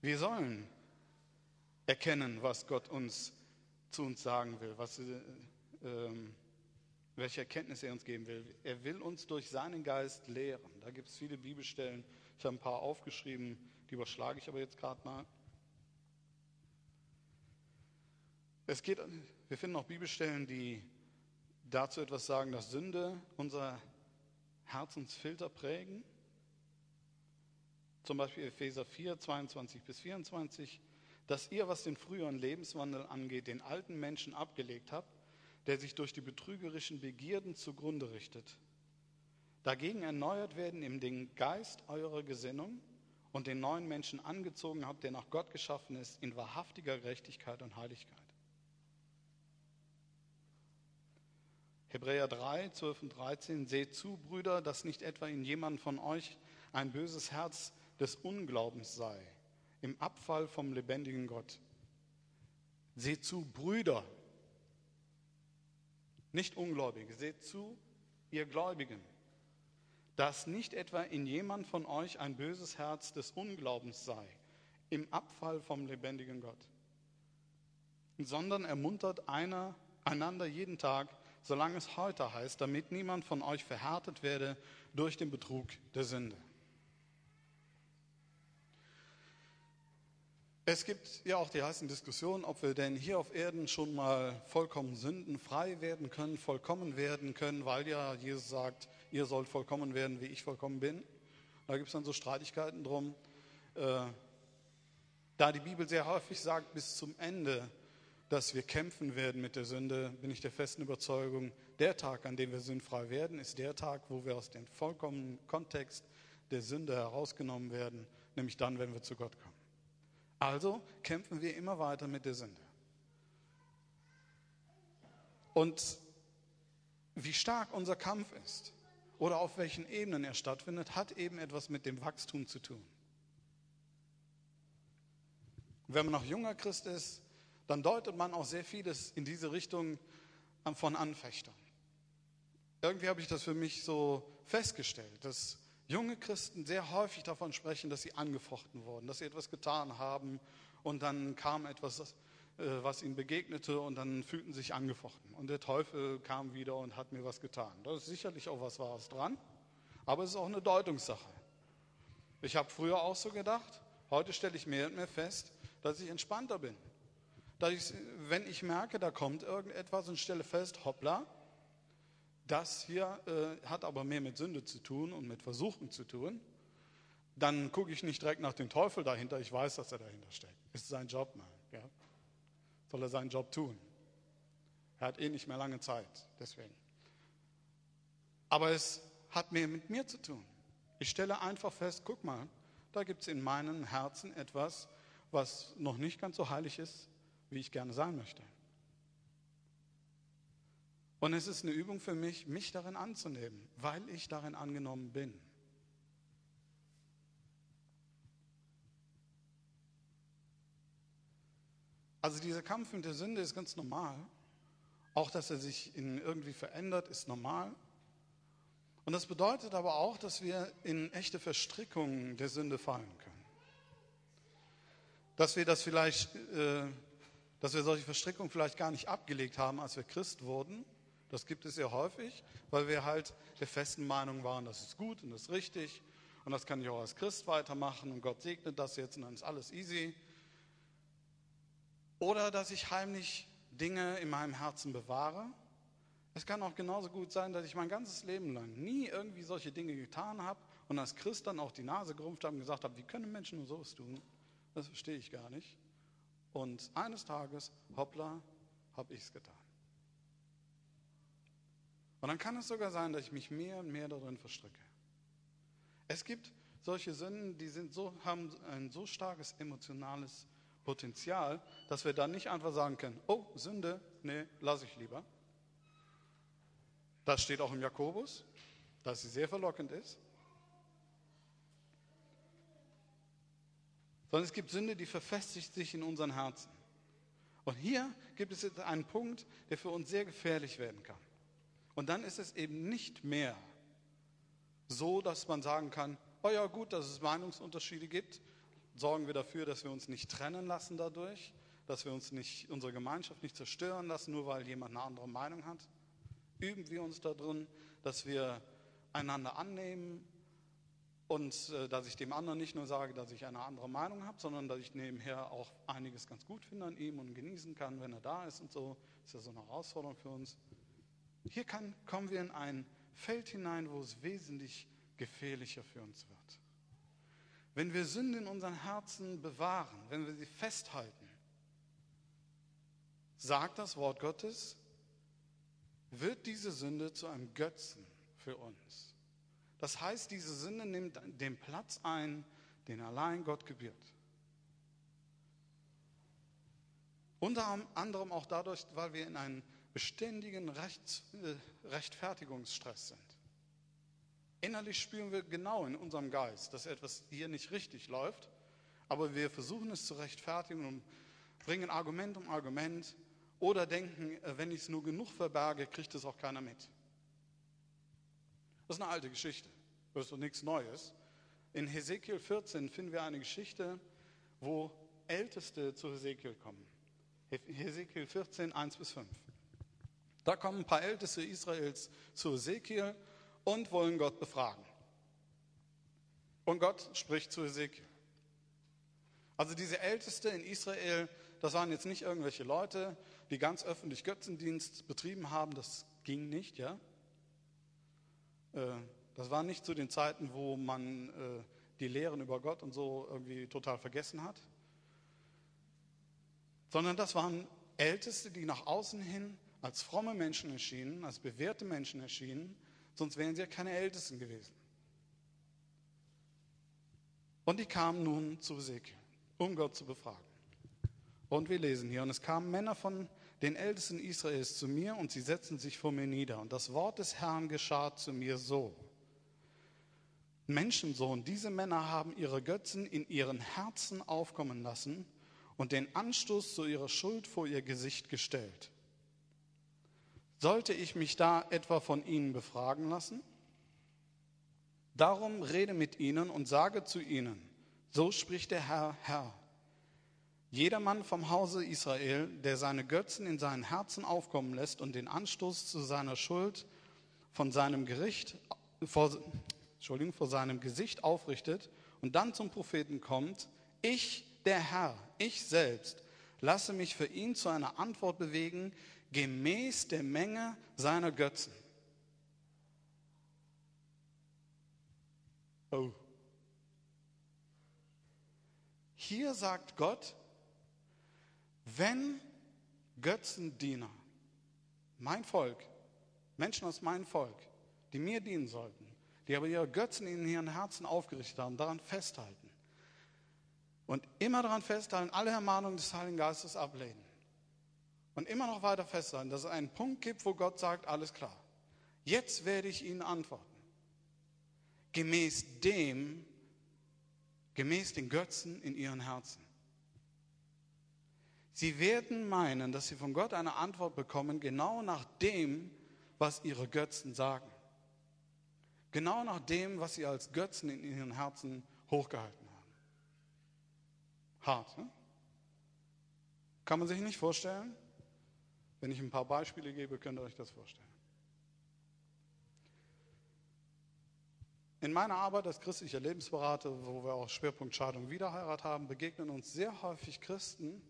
Wir sollen erkennen, was Gott uns zu uns sagen will, was, äh, ähm, welche Erkenntnis er uns geben will. Er will uns durch seinen Geist lehren. Da gibt es viele Bibelstellen. Ich habe ein paar aufgeschrieben, die überschlage ich aber jetzt gerade mal. Es geht, wir finden auch Bibelstellen, die dazu etwas sagen, dass Sünde unser Herzensfilter prägen. Zum Beispiel Epheser 4, 22 bis 24 dass ihr, was den früheren Lebenswandel angeht, den alten Menschen abgelegt habt, der sich durch die betrügerischen Begierden zugrunde richtet. Dagegen erneuert werden im den Geist eurer Gesinnung und den neuen Menschen angezogen habt, der nach Gott geschaffen ist, in wahrhaftiger Gerechtigkeit und Heiligkeit. Hebräer 3, 12 und 13, seht zu, Brüder, dass nicht etwa in jemand von euch ein böses Herz des Unglaubens sei im Abfall vom lebendigen Gott. Seht zu, Brüder, nicht Ungläubige, seht zu, ihr Gläubigen, dass nicht etwa in jemand von euch ein böses Herz des Unglaubens sei, im Abfall vom lebendigen Gott, sondern ermuntert einer einander jeden Tag, solange es heute heißt, damit niemand von euch verhärtet werde durch den Betrug der Sünde. Es gibt ja auch die heißen Diskussionen, ob wir denn hier auf Erden schon mal vollkommen sündenfrei werden können, vollkommen werden können, weil ja Jesus sagt, ihr sollt vollkommen werden, wie ich vollkommen bin. Da gibt es dann so Streitigkeiten drum. Äh, da die Bibel sehr häufig sagt, bis zum Ende, dass wir kämpfen werden mit der Sünde, bin ich der festen Überzeugung, der Tag, an dem wir sündfrei werden, ist der Tag, wo wir aus dem vollkommenen Kontext der Sünde herausgenommen werden, nämlich dann, wenn wir zu Gott kommen. Also kämpfen wir immer weiter mit der Sünde. Und wie stark unser Kampf ist oder auf welchen Ebenen er stattfindet, hat eben etwas mit dem Wachstum zu tun. Wenn man noch junger Christ ist, dann deutet man auch sehr vieles in diese Richtung von Anfechtern. Irgendwie habe ich das für mich so festgestellt, dass junge Christen sehr häufig davon sprechen, dass sie angefochten wurden, dass sie etwas getan haben und dann kam etwas, äh, was ihnen begegnete und dann fühlten sich angefochten. Und der Teufel kam wieder und hat mir was getan. Da ist sicherlich auch was Wahres dran, aber es ist auch eine Deutungssache. Ich habe früher auch so gedacht, heute stelle ich mehr und mehr fest, dass ich entspannter bin. dass ich, wenn ich merke, da kommt irgendetwas und stelle fest, hoppla, das hier äh, hat aber mehr mit Sünde zu tun und mit Versuchen zu tun, dann gucke ich nicht direkt nach dem Teufel dahinter, ich weiß, dass er dahinter steckt. Ist sein Job mal. Ja? Soll er seinen Job tun? Er hat eh nicht mehr lange Zeit, deswegen. Aber es hat mehr mit mir zu tun. Ich stelle einfach fest, guck mal, da gibt es in meinem Herzen etwas, was noch nicht ganz so heilig ist, wie ich gerne sein möchte. Und es ist eine Übung für mich, mich darin anzunehmen, weil ich darin angenommen bin. Also dieser Kampf mit der Sünde ist ganz normal. Auch, dass er sich irgendwie verändert, ist normal. Und das bedeutet aber auch, dass wir in echte Verstrickungen der Sünde fallen können. Dass wir das vielleicht, äh, dass wir solche Verstrickungen vielleicht gar nicht abgelegt haben, als wir Christ wurden, das gibt es sehr häufig, weil wir halt der festen Meinung waren, das ist gut und das ist richtig und das kann ich auch als Christ weitermachen und Gott segnet das jetzt und dann ist alles easy. Oder dass ich heimlich Dinge in meinem Herzen bewahre. Es kann auch genauso gut sein, dass ich mein ganzes Leben lang nie irgendwie solche Dinge getan habe und als Christ dann auch die Nase gerumpft habe und gesagt habe, wie können Menschen nur sowas tun? Das verstehe ich gar nicht. Und eines Tages, hoppla, habe ich es getan. Und dann kann es sogar sein, dass ich mich mehr und mehr darin verstricke. Es gibt solche Sünden, die sind so, haben ein so starkes emotionales Potenzial, dass wir dann nicht einfach sagen können, oh, Sünde, nee, lasse ich lieber. Das steht auch im Jakobus, dass sie sehr verlockend ist. Sondern es gibt Sünde, die verfestigt sich in unseren Herzen. Und hier gibt es einen Punkt, der für uns sehr gefährlich werden kann. Und dann ist es eben nicht mehr so, dass man sagen kann, oh ja gut, dass es Meinungsunterschiede gibt, sorgen wir dafür, dass wir uns nicht trennen lassen dadurch, dass wir uns nicht, unsere Gemeinschaft nicht zerstören lassen, nur weil jemand eine andere Meinung hat. Üben wir uns darin, dass wir einander annehmen und äh, dass ich dem anderen nicht nur sage, dass ich eine andere Meinung habe, sondern dass ich nebenher auch einiges ganz gut finde an ihm und genießen kann, wenn er da ist und so. Das ist ja so eine Herausforderung für uns. Hier kann, kommen wir in ein Feld hinein, wo es wesentlich gefährlicher für uns wird. Wenn wir Sünde in unseren Herzen bewahren, wenn wir sie festhalten, sagt das Wort Gottes, wird diese Sünde zu einem Götzen für uns. Das heißt, diese Sünde nimmt den Platz ein, den allein Gott gebührt. Unter anderem auch dadurch, weil wir in einen beständigen Rechts, äh, Rechtfertigungsstress sind. Innerlich spüren wir genau in unserem Geist, dass etwas hier nicht richtig läuft, aber wir versuchen es zu rechtfertigen und bringen Argument um Argument oder denken, äh, wenn ich es nur genug verberge, kriegt es auch keiner mit. Das ist eine alte Geschichte, das ist doch nichts Neues. In Hesekiel 14 finden wir eine Geschichte, wo Älteste zu Hesekiel kommen. Hesekiel 14, 1 bis 5. Da kommen ein paar Älteste Israels zu Ezekiel und wollen Gott befragen. Und Gott spricht zu Ezekiel. Also diese Älteste in Israel, das waren jetzt nicht irgendwelche Leute, die ganz öffentlich Götzendienst betrieben haben, das ging nicht, ja. Äh, das war nicht zu den Zeiten, wo man äh, die Lehren über Gott und so irgendwie total vergessen hat, sondern das waren Älteste, die nach außen hin als fromme Menschen erschienen, als bewährte Menschen erschienen, sonst wären sie ja keine Ältesten gewesen. Und die kamen nun zu Ezekiel, um Gott zu befragen. Und wir lesen hier, und es kamen Männer von den Ältesten Israels zu mir und sie setzten sich vor mir nieder. Und das Wort des Herrn geschah zu mir so. Menschensohn, diese Männer haben ihre Götzen in ihren Herzen aufkommen lassen und den Anstoß zu ihrer Schuld vor ihr Gesicht gestellt. Sollte ich mich da etwa von ihnen befragen lassen? Darum rede mit ihnen und sage zu ihnen, so spricht der Herr, Herr. Jedermann vom Hause Israel, der seine Götzen in seinen Herzen aufkommen lässt und den Anstoß zu seiner Schuld von seinem Gericht, vor, Entschuldigung, vor seinem Gesicht aufrichtet und dann zum Propheten kommt, ich, der Herr, ich selbst, lasse mich für ihn zu einer Antwort bewegen, gemäß der Menge seiner Götzen. Oh. Hier sagt Gott, wenn Götzendiener, mein Volk, Menschen aus meinem Volk, die mir dienen sollten, die aber ihre Götzen in ihren Herzen aufgerichtet haben, daran festhalten und immer daran festhalten, alle Ermahnungen des Heiligen Geistes ablehnen und immer noch weiter festhalten, dass es einen Punkt gibt, wo Gott sagt, alles klar, jetzt werde ich ihnen antworten, gemäß dem, gemäß den Götzen in ihren Herzen. Sie werden meinen, dass sie von Gott eine Antwort bekommen, genau nach dem, was ihre Götzen sagen. Genau nach dem, was sie als Götzen in ihren Herzen hochgehalten haben. Hart, ne? Kann man sich nicht vorstellen? Wenn ich ein paar Beispiele gebe, könnt ihr euch das vorstellen. In meiner Arbeit als christlicher Lebensberater, wo wir auch Schwerpunkt Scheidung Wiederheirat haben, begegnen uns sehr häufig Christen,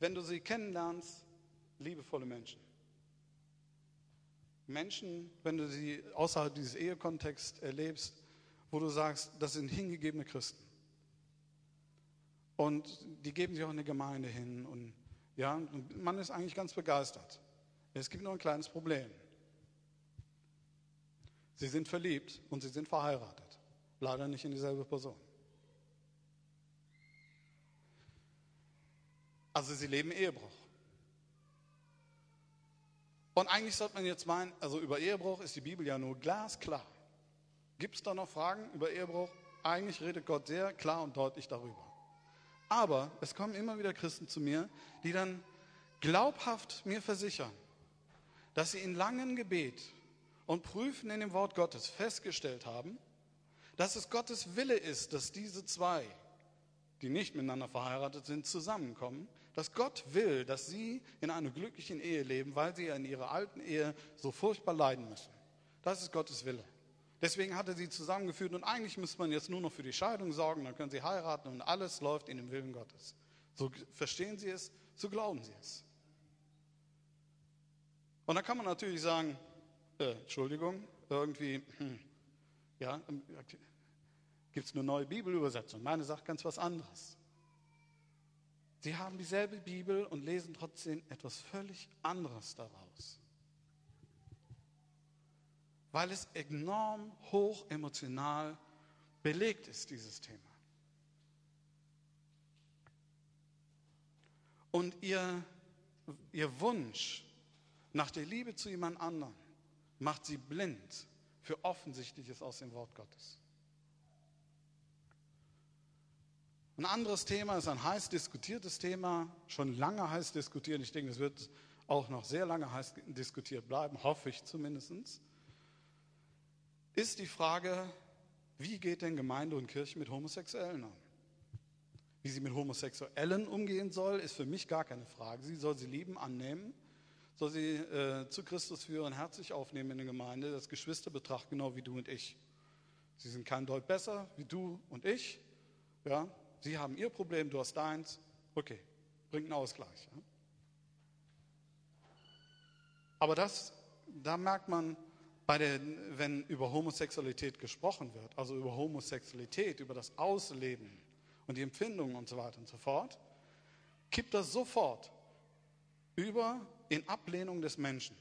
wenn du sie kennenlernst, liebevolle Menschen. Menschen, wenn du sie außerhalb dieses Ehekontexts erlebst, wo du sagst, das sind hingegebene Christen. Und die geben sich auch in die Gemeinde hin. Und ja, man ist eigentlich ganz begeistert. Es gibt nur ein kleines Problem. Sie sind verliebt und sie sind verheiratet. Leider nicht in dieselbe Person. Also sie leben Ehebruch. Und eigentlich sollte man jetzt meinen, also über Ehebruch ist die Bibel ja nur glasklar. Gibt es da noch Fragen über Ehebruch? Eigentlich redet Gott sehr klar und deutlich darüber. Aber es kommen immer wieder Christen zu mir, die dann glaubhaft mir versichern, dass sie in langem Gebet und Prüfen in dem Wort Gottes festgestellt haben, dass es Gottes Wille ist, dass diese zwei, die nicht miteinander verheiratet sind, zusammenkommen dass Gott will, dass sie in einer glücklichen Ehe leben, weil sie in ihrer alten Ehe so furchtbar leiden müssen. Das ist Gottes Wille. Deswegen hat er sie zusammengeführt und eigentlich müsste man jetzt nur noch für die Scheidung sorgen, dann können sie heiraten und alles läuft in dem Willen Gottes. So verstehen sie es, so glauben sie es. Und da kann man natürlich sagen, äh, Entschuldigung, irgendwie, hm, ja, gibt es eine neue Bibelübersetzung. Meine sagt ganz was anderes. Sie haben dieselbe Bibel und lesen trotzdem etwas völlig anderes daraus. Weil es enorm hoch emotional belegt ist, dieses Thema. Und ihr, ihr Wunsch nach der Liebe zu jemand anderem macht sie blind für Offensichtliches aus dem Wort Gottes. Ein anderes Thema ist ein heiß diskutiertes Thema, schon lange heiß diskutiert. Ich denke, es wird auch noch sehr lange heiß diskutiert bleiben, hoffe ich zumindest. Ist die Frage, wie geht denn Gemeinde und Kirche mit Homosexuellen um? Wie sie mit Homosexuellen umgehen soll, ist für mich gar keine Frage. Sie soll sie lieben, annehmen, soll sie äh, zu Christus führen, herzlich aufnehmen in der Gemeinde, das Geschwister betrachten, genau wie du und ich. Sie sind kein Deut besser wie du und ich. Ja, Sie haben Ihr Problem, du hast deins. Okay, bringt einen Ausgleich. Ja? Aber das, da merkt man, bei der, wenn über Homosexualität gesprochen wird, also über Homosexualität, über das Ausleben und die Empfindungen und so weiter und so fort, kippt das sofort über in Ablehnung des Menschen.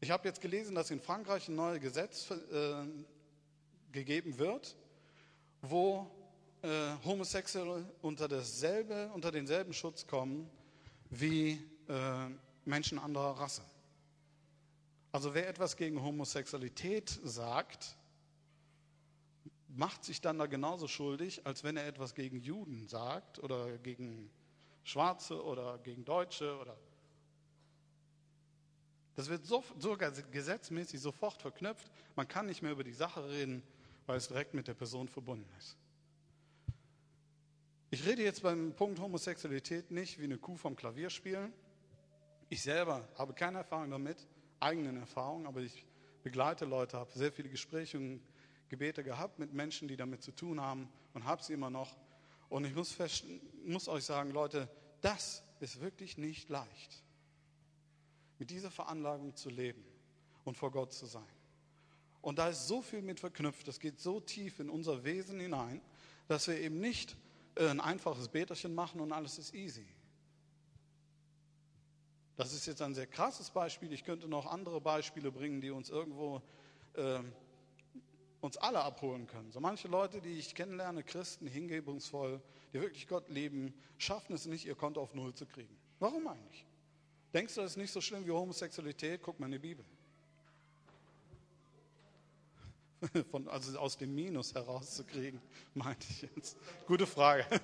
Ich habe jetzt gelesen, dass in Frankreich ein neues Gesetz äh, gegeben wird, wo äh, Homosexuelle unter, dasselbe, unter denselben Schutz kommen wie äh, Menschen anderer Rasse. Also wer etwas gegen Homosexualität sagt, macht sich dann da genauso schuldig, als wenn er etwas gegen Juden sagt oder gegen Schwarze oder gegen Deutsche oder das wird so, sogar gesetzmäßig sofort verknüpft. Man kann nicht mehr über die Sache reden, weil es direkt mit der Person verbunden ist. Ich rede jetzt beim Punkt Homosexualität nicht wie eine Kuh vom Klavier spielen. Ich selber habe keine Erfahrung damit, eigenen Erfahrungen, aber ich begleite Leute, habe sehr viele Gespräche und Gebete gehabt mit Menschen, die damit zu tun haben und habe sie immer noch. Und ich muss, muss euch sagen, Leute, das ist wirklich nicht leicht, mit dieser Veranlagung zu leben und vor Gott zu sein. Und da ist so viel mit verknüpft, das geht so tief in unser Wesen hinein, dass wir eben nicht äh, ein einfaches Beterchen machen und alles ist easy. Das ist jetzt ein sehr krasses Beispiel. Ich könnte noch andere Beispiele bringen, die uns irgendwo äh, uns alle abholen können. So manche Leute, die ich kennenlerne, Christen, hingebungsvoll, die wirklich Gott lieben, schaffen es nicht, ihr Konto auf Null zu kriegen. Warum eigentlich? Denkst du, das ist nicht so schlimm wie Homosexualität? Guck mal in die Bibel. Von, also aus dem Minus herauszukriegen, meinte ich jetzt. Gute Frage.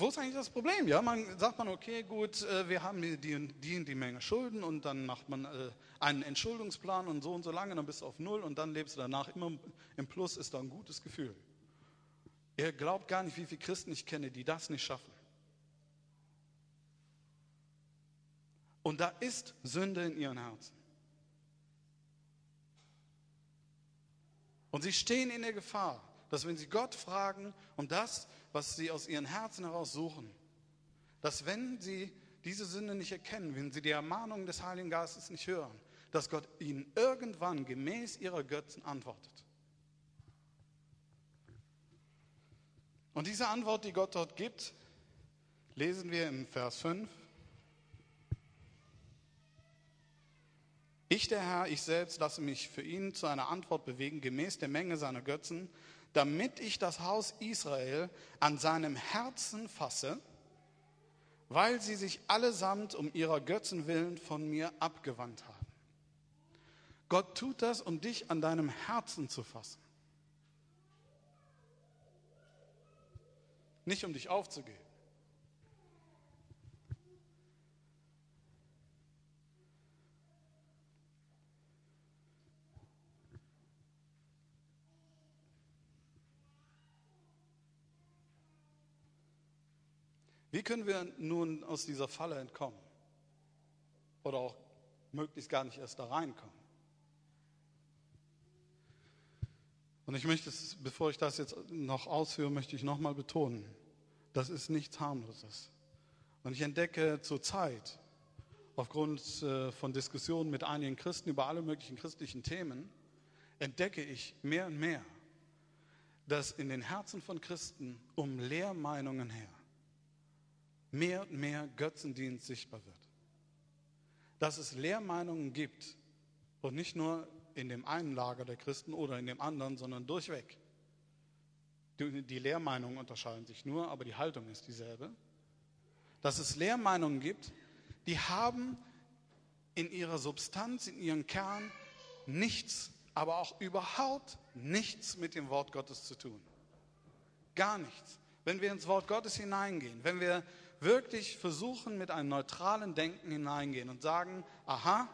Wo ist eigentlich das Problem? Ja, man sagt man, okay, gut, äh, wir haben die, die, die, die Menge Schulden und dann macht man äh, einen Entschuldungsplan und so und so lange, dann bist du auf Null und dann lebst du danach immer im Plus, ist da ein gutes Gefühl. Ihr glaubt gar nicht, wie viele Christen ich kenne, die das nicht schaffen. Und da ist Sünde in ihren Herzen. Und sie stehen in der Gefahr, dass wenn sie Gott fragen um das, was sie aus ihren Herzen heraus suchen, dass wenn sie diese Sünde nicht erkennen, wenn sie die Ermahnung des Heiligen Geistes nicht hören, dass Gott ihnen irgendwann gemäß ihrer Götzen antwortet. Und diese Antwort, die Gott dort gibt, lesen wir im Vers 5. Ich, der Herr, ich selbst lasse mich für ihn zu einer Antwort bewegen, gemäß der Menge seiner Götzen, damit ich das Haus Israel an seinem Herzen fasse, weil sie sich allesamt um ihrer Götzen willen von mir abgewandt haben. Gott tut das, um dich an deinem Herzen zu fassen. Nicht um dich aufzugeben. Wie können wir nun aus dieser Falle entkommen? Oder auch möglichst gar nicht erst da reinkommen? Und ich möchte bevor ich das jetzt noch ausführe, möchte ich nochmal betonen, das ist nichts harmloses. Und ich entdecke zurzeit, aufgrund äh, von Diskussionen mit einigen Christen über alle möglichen christlichen Themen, entdecke ich mehr und mehr, dass in den Herzen von Christen um Lehrmeinungen her mehr und mehr Götzendienst sichtbar wird. Dass es Lehrmeinungen gibt und nicht nur in dem einen Lager der Christen oder in dem anderen, sondern durchweg. Die Lehrmeinungen unterscheiden sich nur, aber die Haltung ist dieselbe. Dass es Lehrmeinungen gibt, die haben in ihrer Substanz, in ihrem Kern nichts, aber auch überhaupt nichts mit dem Wort Gottes zu tun. Gar nichts. Wenn wir ins Wort Gottes hineingehen, wenn wir wirklich versuchen, mit einem neutralen Denken hineingehen und sagen, aha,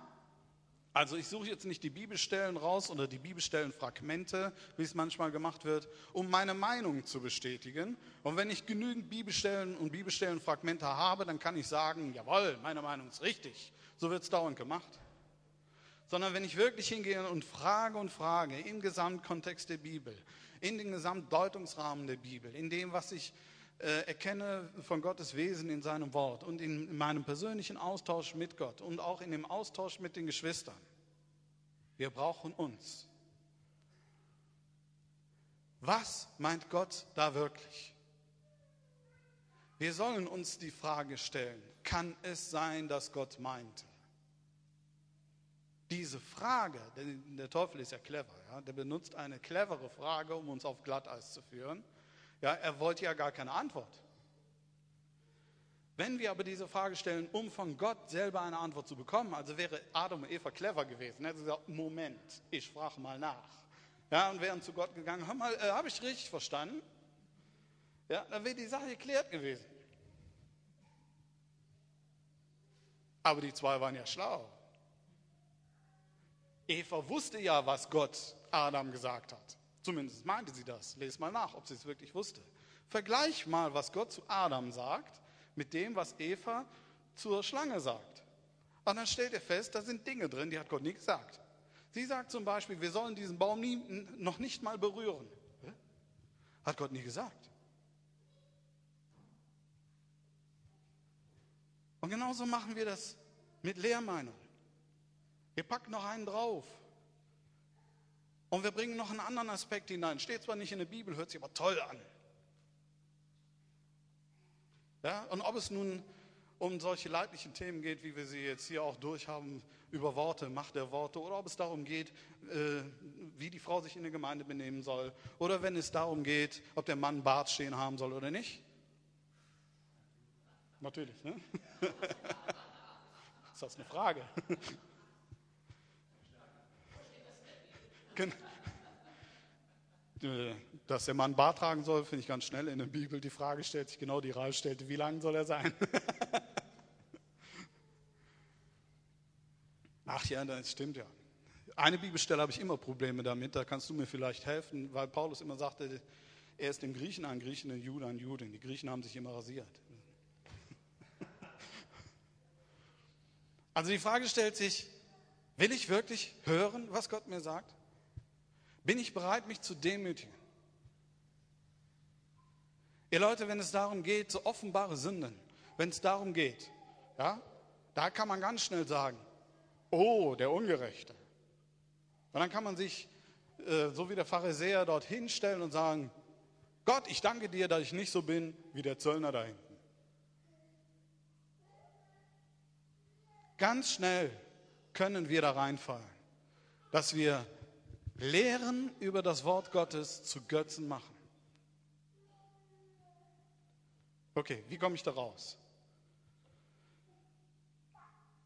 also ich suche jetzt nicht die Bibelstellen raus oder die Bibelstellenfragmente, wie es manchmal gemacht wird, um meine Meinung zu bestätigen. Und wenn ich genügend Bibelstellen und Bibelstellenfragmente habe, dann kann ich sagen, jawohl, meine Meinung ist richtig. So wird es dauernd gemacht. Sondern wenn ich wirklich hingehe und frage und frage im Gesamtkontext der Bibel, in den Gesamtdeutungsrahmen der Bibel, in dem, was ich erkenne von Gottes Wesen in seinem Wort und in meinem persönlichen Austausch mit Gott und auch in dem Austausch mit den Geschwistern. Wir brauchen uns. Was meint Gott da wirklich? Wir sollen uns die Frage stellen, kann es sein, dass Gott meinte? Diese Frage, denn der Teufel ist ja clever, ja, der benutzt eine clevere Frage, um uns auf Glatteis zu führen. Ja, er wollte ja gar keine Antwort. Wenn wir aber diese Frage stellen, um von Gott selber eine Antwort zu bekommen, also wäre Adam und Eva clever gewesen, hätte gesagt, Moment, ich frage mal nach. Ja, und wären zu Gott gegangen, hör äh, habe ich richtig verstanden? Ja, dann wäre die Sache geklärt gewesen. Aber die zwei waren ja schlau. Eva wusste ja, was Gott Adam gesagt hat. Zumindest meinte sie das. Lest mal nach, ob sie es wirklich wusste. Vergleich mal, was Gott zu Adam sagt, mit dem, was Eva zur Schlange sagt. Und dann stellt ihr fest, da sind Dinge drin, die hat Gott nie gesagt. Sie sagt zum Beispiel, wir sollen diesen Baum nie, noch nicht mal berühren. Hat Gott nie gesagt. Und genauso machen wir das mit Lehrmeinungen. Wir packen noch einen drauf. Und wir bringen noch einen anderen Aspekt hinein. Steht zwar nicht in der Bibel, hört sich aber toll an. Ja, und ob es nun um solche leidlichen Themen geht, wie wir sie jetzt hier auch durchhaben, über Worte, Macht der Worte, oder ob es darum geht, äh, wie die Frau sich in der Gemeinde benehmen soll, oder wenn es darum geht, ob der Mann Bart stehen haben soll oder nicht. Natürlich, ne? Ist das eine Frage? Äh, dass der Mann Bart tragen soll, finde ich ganz schnell in der Bibel. Die Frage stellt sich genau, die Ralf stellte, wie lang soll er sein? Ach ja, das stimmt ja. Eine Bibelstelle habe ich immer Probleme damit, da kannst du mir vielleicht helfen, weil Paulus immer sagte, er ist dem Griechen ein Griechen, dem Jude ein Jude. Die Griechen haben sich immer rasiert. Also die Frage stellt sich, will ich wirklich hören, was Gott mir sagt? Bin ich bereit, mich zu demütigen? Ihr Leute, wenn es darum geht, so offenbare Sünden, wenn es darum geht, ja, da kann man ganz schnell sagen, oh, der Ungerechte. Und dann kann man sich, äh, so wie der Pharisäer, dort hinstellen und sagen, Gott, ich danke dir, dass ich nicht so bin wie der Zöllner da hinten. Ganz schnell können wir da reinfallen, dass wir Lehren über das Wort Gottes zu Götzen machen. Okay, wie komme ich da raus?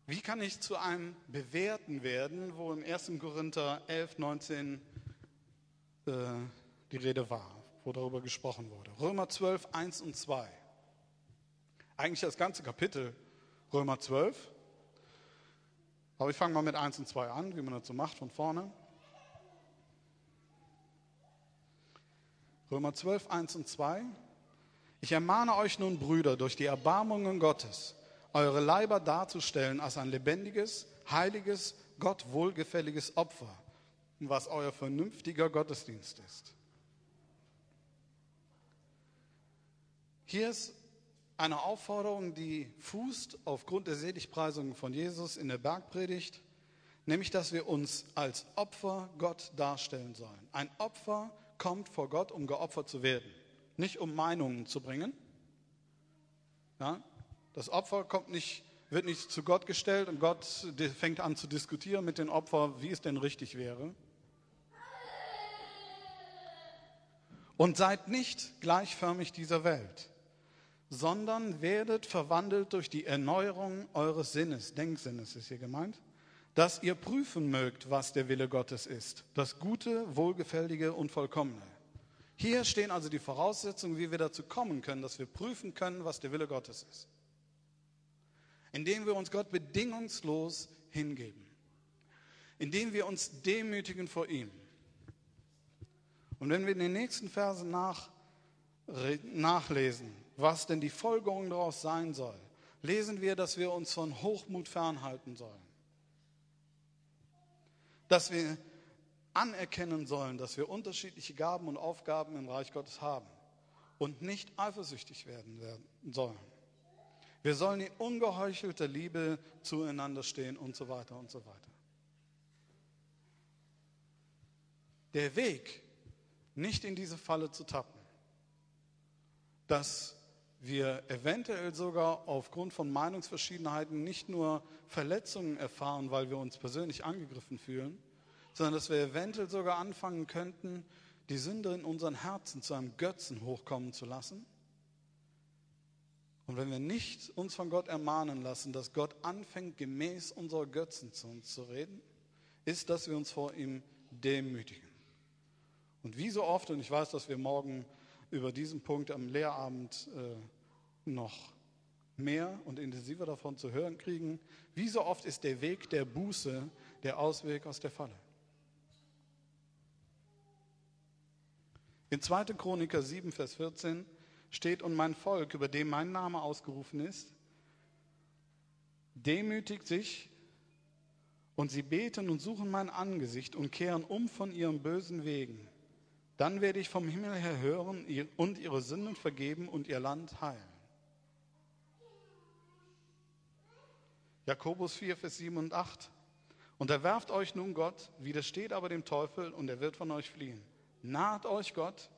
Wie kann ich zu einem Bewährten werden, wo im 1. Korinther 11, 19 äh, die Rede war, wo darüber gesprochen wurde? Römer 12, 1 und 2. Eigentlich das ganze Kapitel Römer 12. Aber ich fange mal mit 1 und 2 an, wie man das so macht von vorne. Römer 12, 1 und 2. Ich ermahne euch nun, Brüder, durch die Erbarmungen Gottes, eure Leiber darzustellen als ein lebendiges, heiliges, Gott wohlgefälliges Opfer, was euer vernünftiger Gottesdienst ist. Hier ist eine Aufforderung, die fußt aufgrund der Seligpreisungen von Jesus in der Bergpredigt, nämlich dass wir uns als Opfer Gott darstellen sollen. Ein Opfer kommt vor Gott, um geopfert zu werden, nicht um Meinungen zu bringen. Ja, das Opfer kommt nicht, wird nicht zu Gott gestellt und Gott fängt an zu diskutieren mit den Opfern, wie es denn richtig wäre. Und seid nicht gleichförmig dieser Welt, sondern werdet verwandelt durch die Erneuerung eures Sinnes, Denksinnes ist hier gemeint, dass ihr prüfen mögt, was der Wille Gottes ist, das Gute, Wohlgefällige und Vollkommene. Hier stehen also die Voraussetzungen, wie wir dazu kommen können, dass wir prüfen können, was der Wille Gottes ist indem wir uns Gott bedingungslos hingeben, indem wir uns demütigen vor ihm. Und wenn wir in den nächsten Versen nach, nachlesen, was denn die Folgerung daraus sein soll, lesen wir, dass wir uns von Hochmut fernhalten sollen. Dass wir anerkennen sollen, dass wir unterschiedliche Gaben und Aufgaben im Reich Gottes haben und nicht eifersüchtig werden, werden sollen. Wir sollen in ungeheuchelter Liebe zueinander stehen und so weiter und so weiter. Der Weg, nicht in diese Falle zu tappen, dass wir eventuell sogar aufgrund von Meinungsverschiedenheiten nicht nur Verletzungen erfahren, weil wir uns persönlich angegriffen fühlen, sondern dass wir eventuell sogar anfangen könnten, die Sünde in unseren Herzen zu einem Götzen hochkommen zu lassen und wenn wir nicht uns von Gott ermahnen lassen, dass Gott anfängt, gemäß unserer Götzen zu uns zu reden, ist, dass wir uns vor ihm demütigen. Und wie so oft, und ich weiß, dass wir morgen über diesen Punkt am Lehrabend äh, noch mehr und intensiver davon zu hören kriegen, wie so oft ist der Weg der Buße der Ausweg aus der Falle. In 2. Chroniker 7, Vers 14 steht, und mein Volk, über dem mein Name ausgerufen ist, demütigt sich und sie beten und suchen mein Angesicht und kehren um von ihren bösen Wegen, dann werde ich vom Himmel her hören und ihre Sünden vergeben und ihr Land heilen. Jakobus 4, Vers 7 und 8. Unterwerft euch nun Gott, widersteht aber dem Teufel und er wird von euch fliehen. Naht euch Gott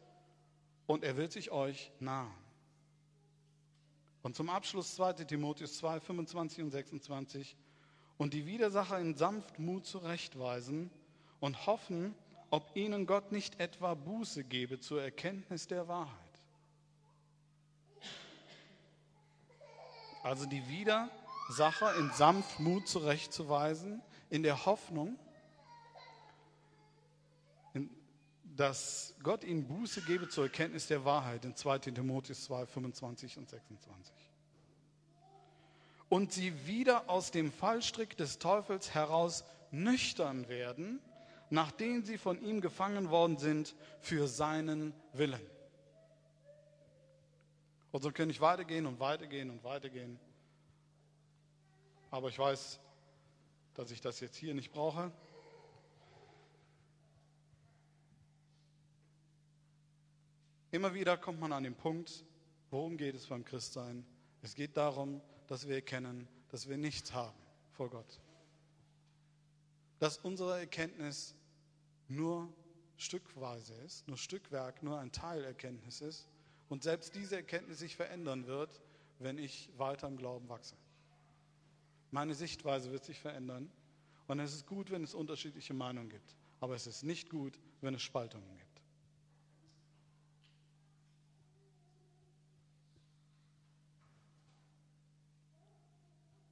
und er wird sich euch nahen. Und zum Abschluss 2 Timotheus 2, 25 und 26. Und die Widersacher in Sanftmut zurechtweisen und hoffen, ob ihnen Gott nicht etwa Buße gebe zur Erkenntnis der Wahrheit. Also die Widersacher in Sanftmut zurechtzuweisen, in der Hoffnung, dass Gott ihnen Buße gebe zur Erkenntnis der Wahrheit in 2 Timotheus 2, 25 und 26. Und sie wieder aus dem Fallstrick des Teufels heraus nüchtern werden, nachdem sie von ihm gefangen worden sind für seinen Willen. Und so kann ich weitergehen und weitergehen und weitergehen. Aber ich weiß, dass ich das jetzt hier nicht brauche. Immer wieder kommt man an den Punkt, worum geht es beim Christsein? Es geht darum, dass wir erkennen, dass wir nichts haben vor Gott. Dass unsere Erkenntnis nur stückweise ist, nur Stückwerk, nur ein Teilerkenntnis ist und selbst diese Erkenntnis sich verändern wird, wenn ich weiter im Glauben wachse. Meine Sichtweise wird sich verändern und es ist gut, wenn es unterschiedliche Meinungen gibt, aber es ist nicht gut, wenn es Spaltungen gibt.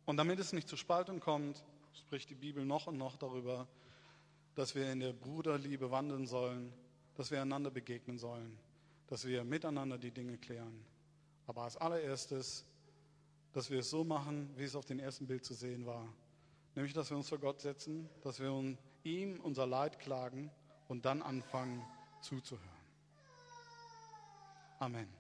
Und damit es nicht zu Spaltung kommt, spricht die Bibel noch und noch darüber, dass wir in der Bruderliebe wandeln sollen, dass wir einander begegnen sollen, dass wir miteinander die Dinge klären. Aber als allererstes, dass wir es so machen, wie es auf dem ersten Bild zu sehen war. Nämlich, dass wir uns vor Gott setzen, dass wir ihm unser Leid klagen und dann anfangen zuzuhören. Amen.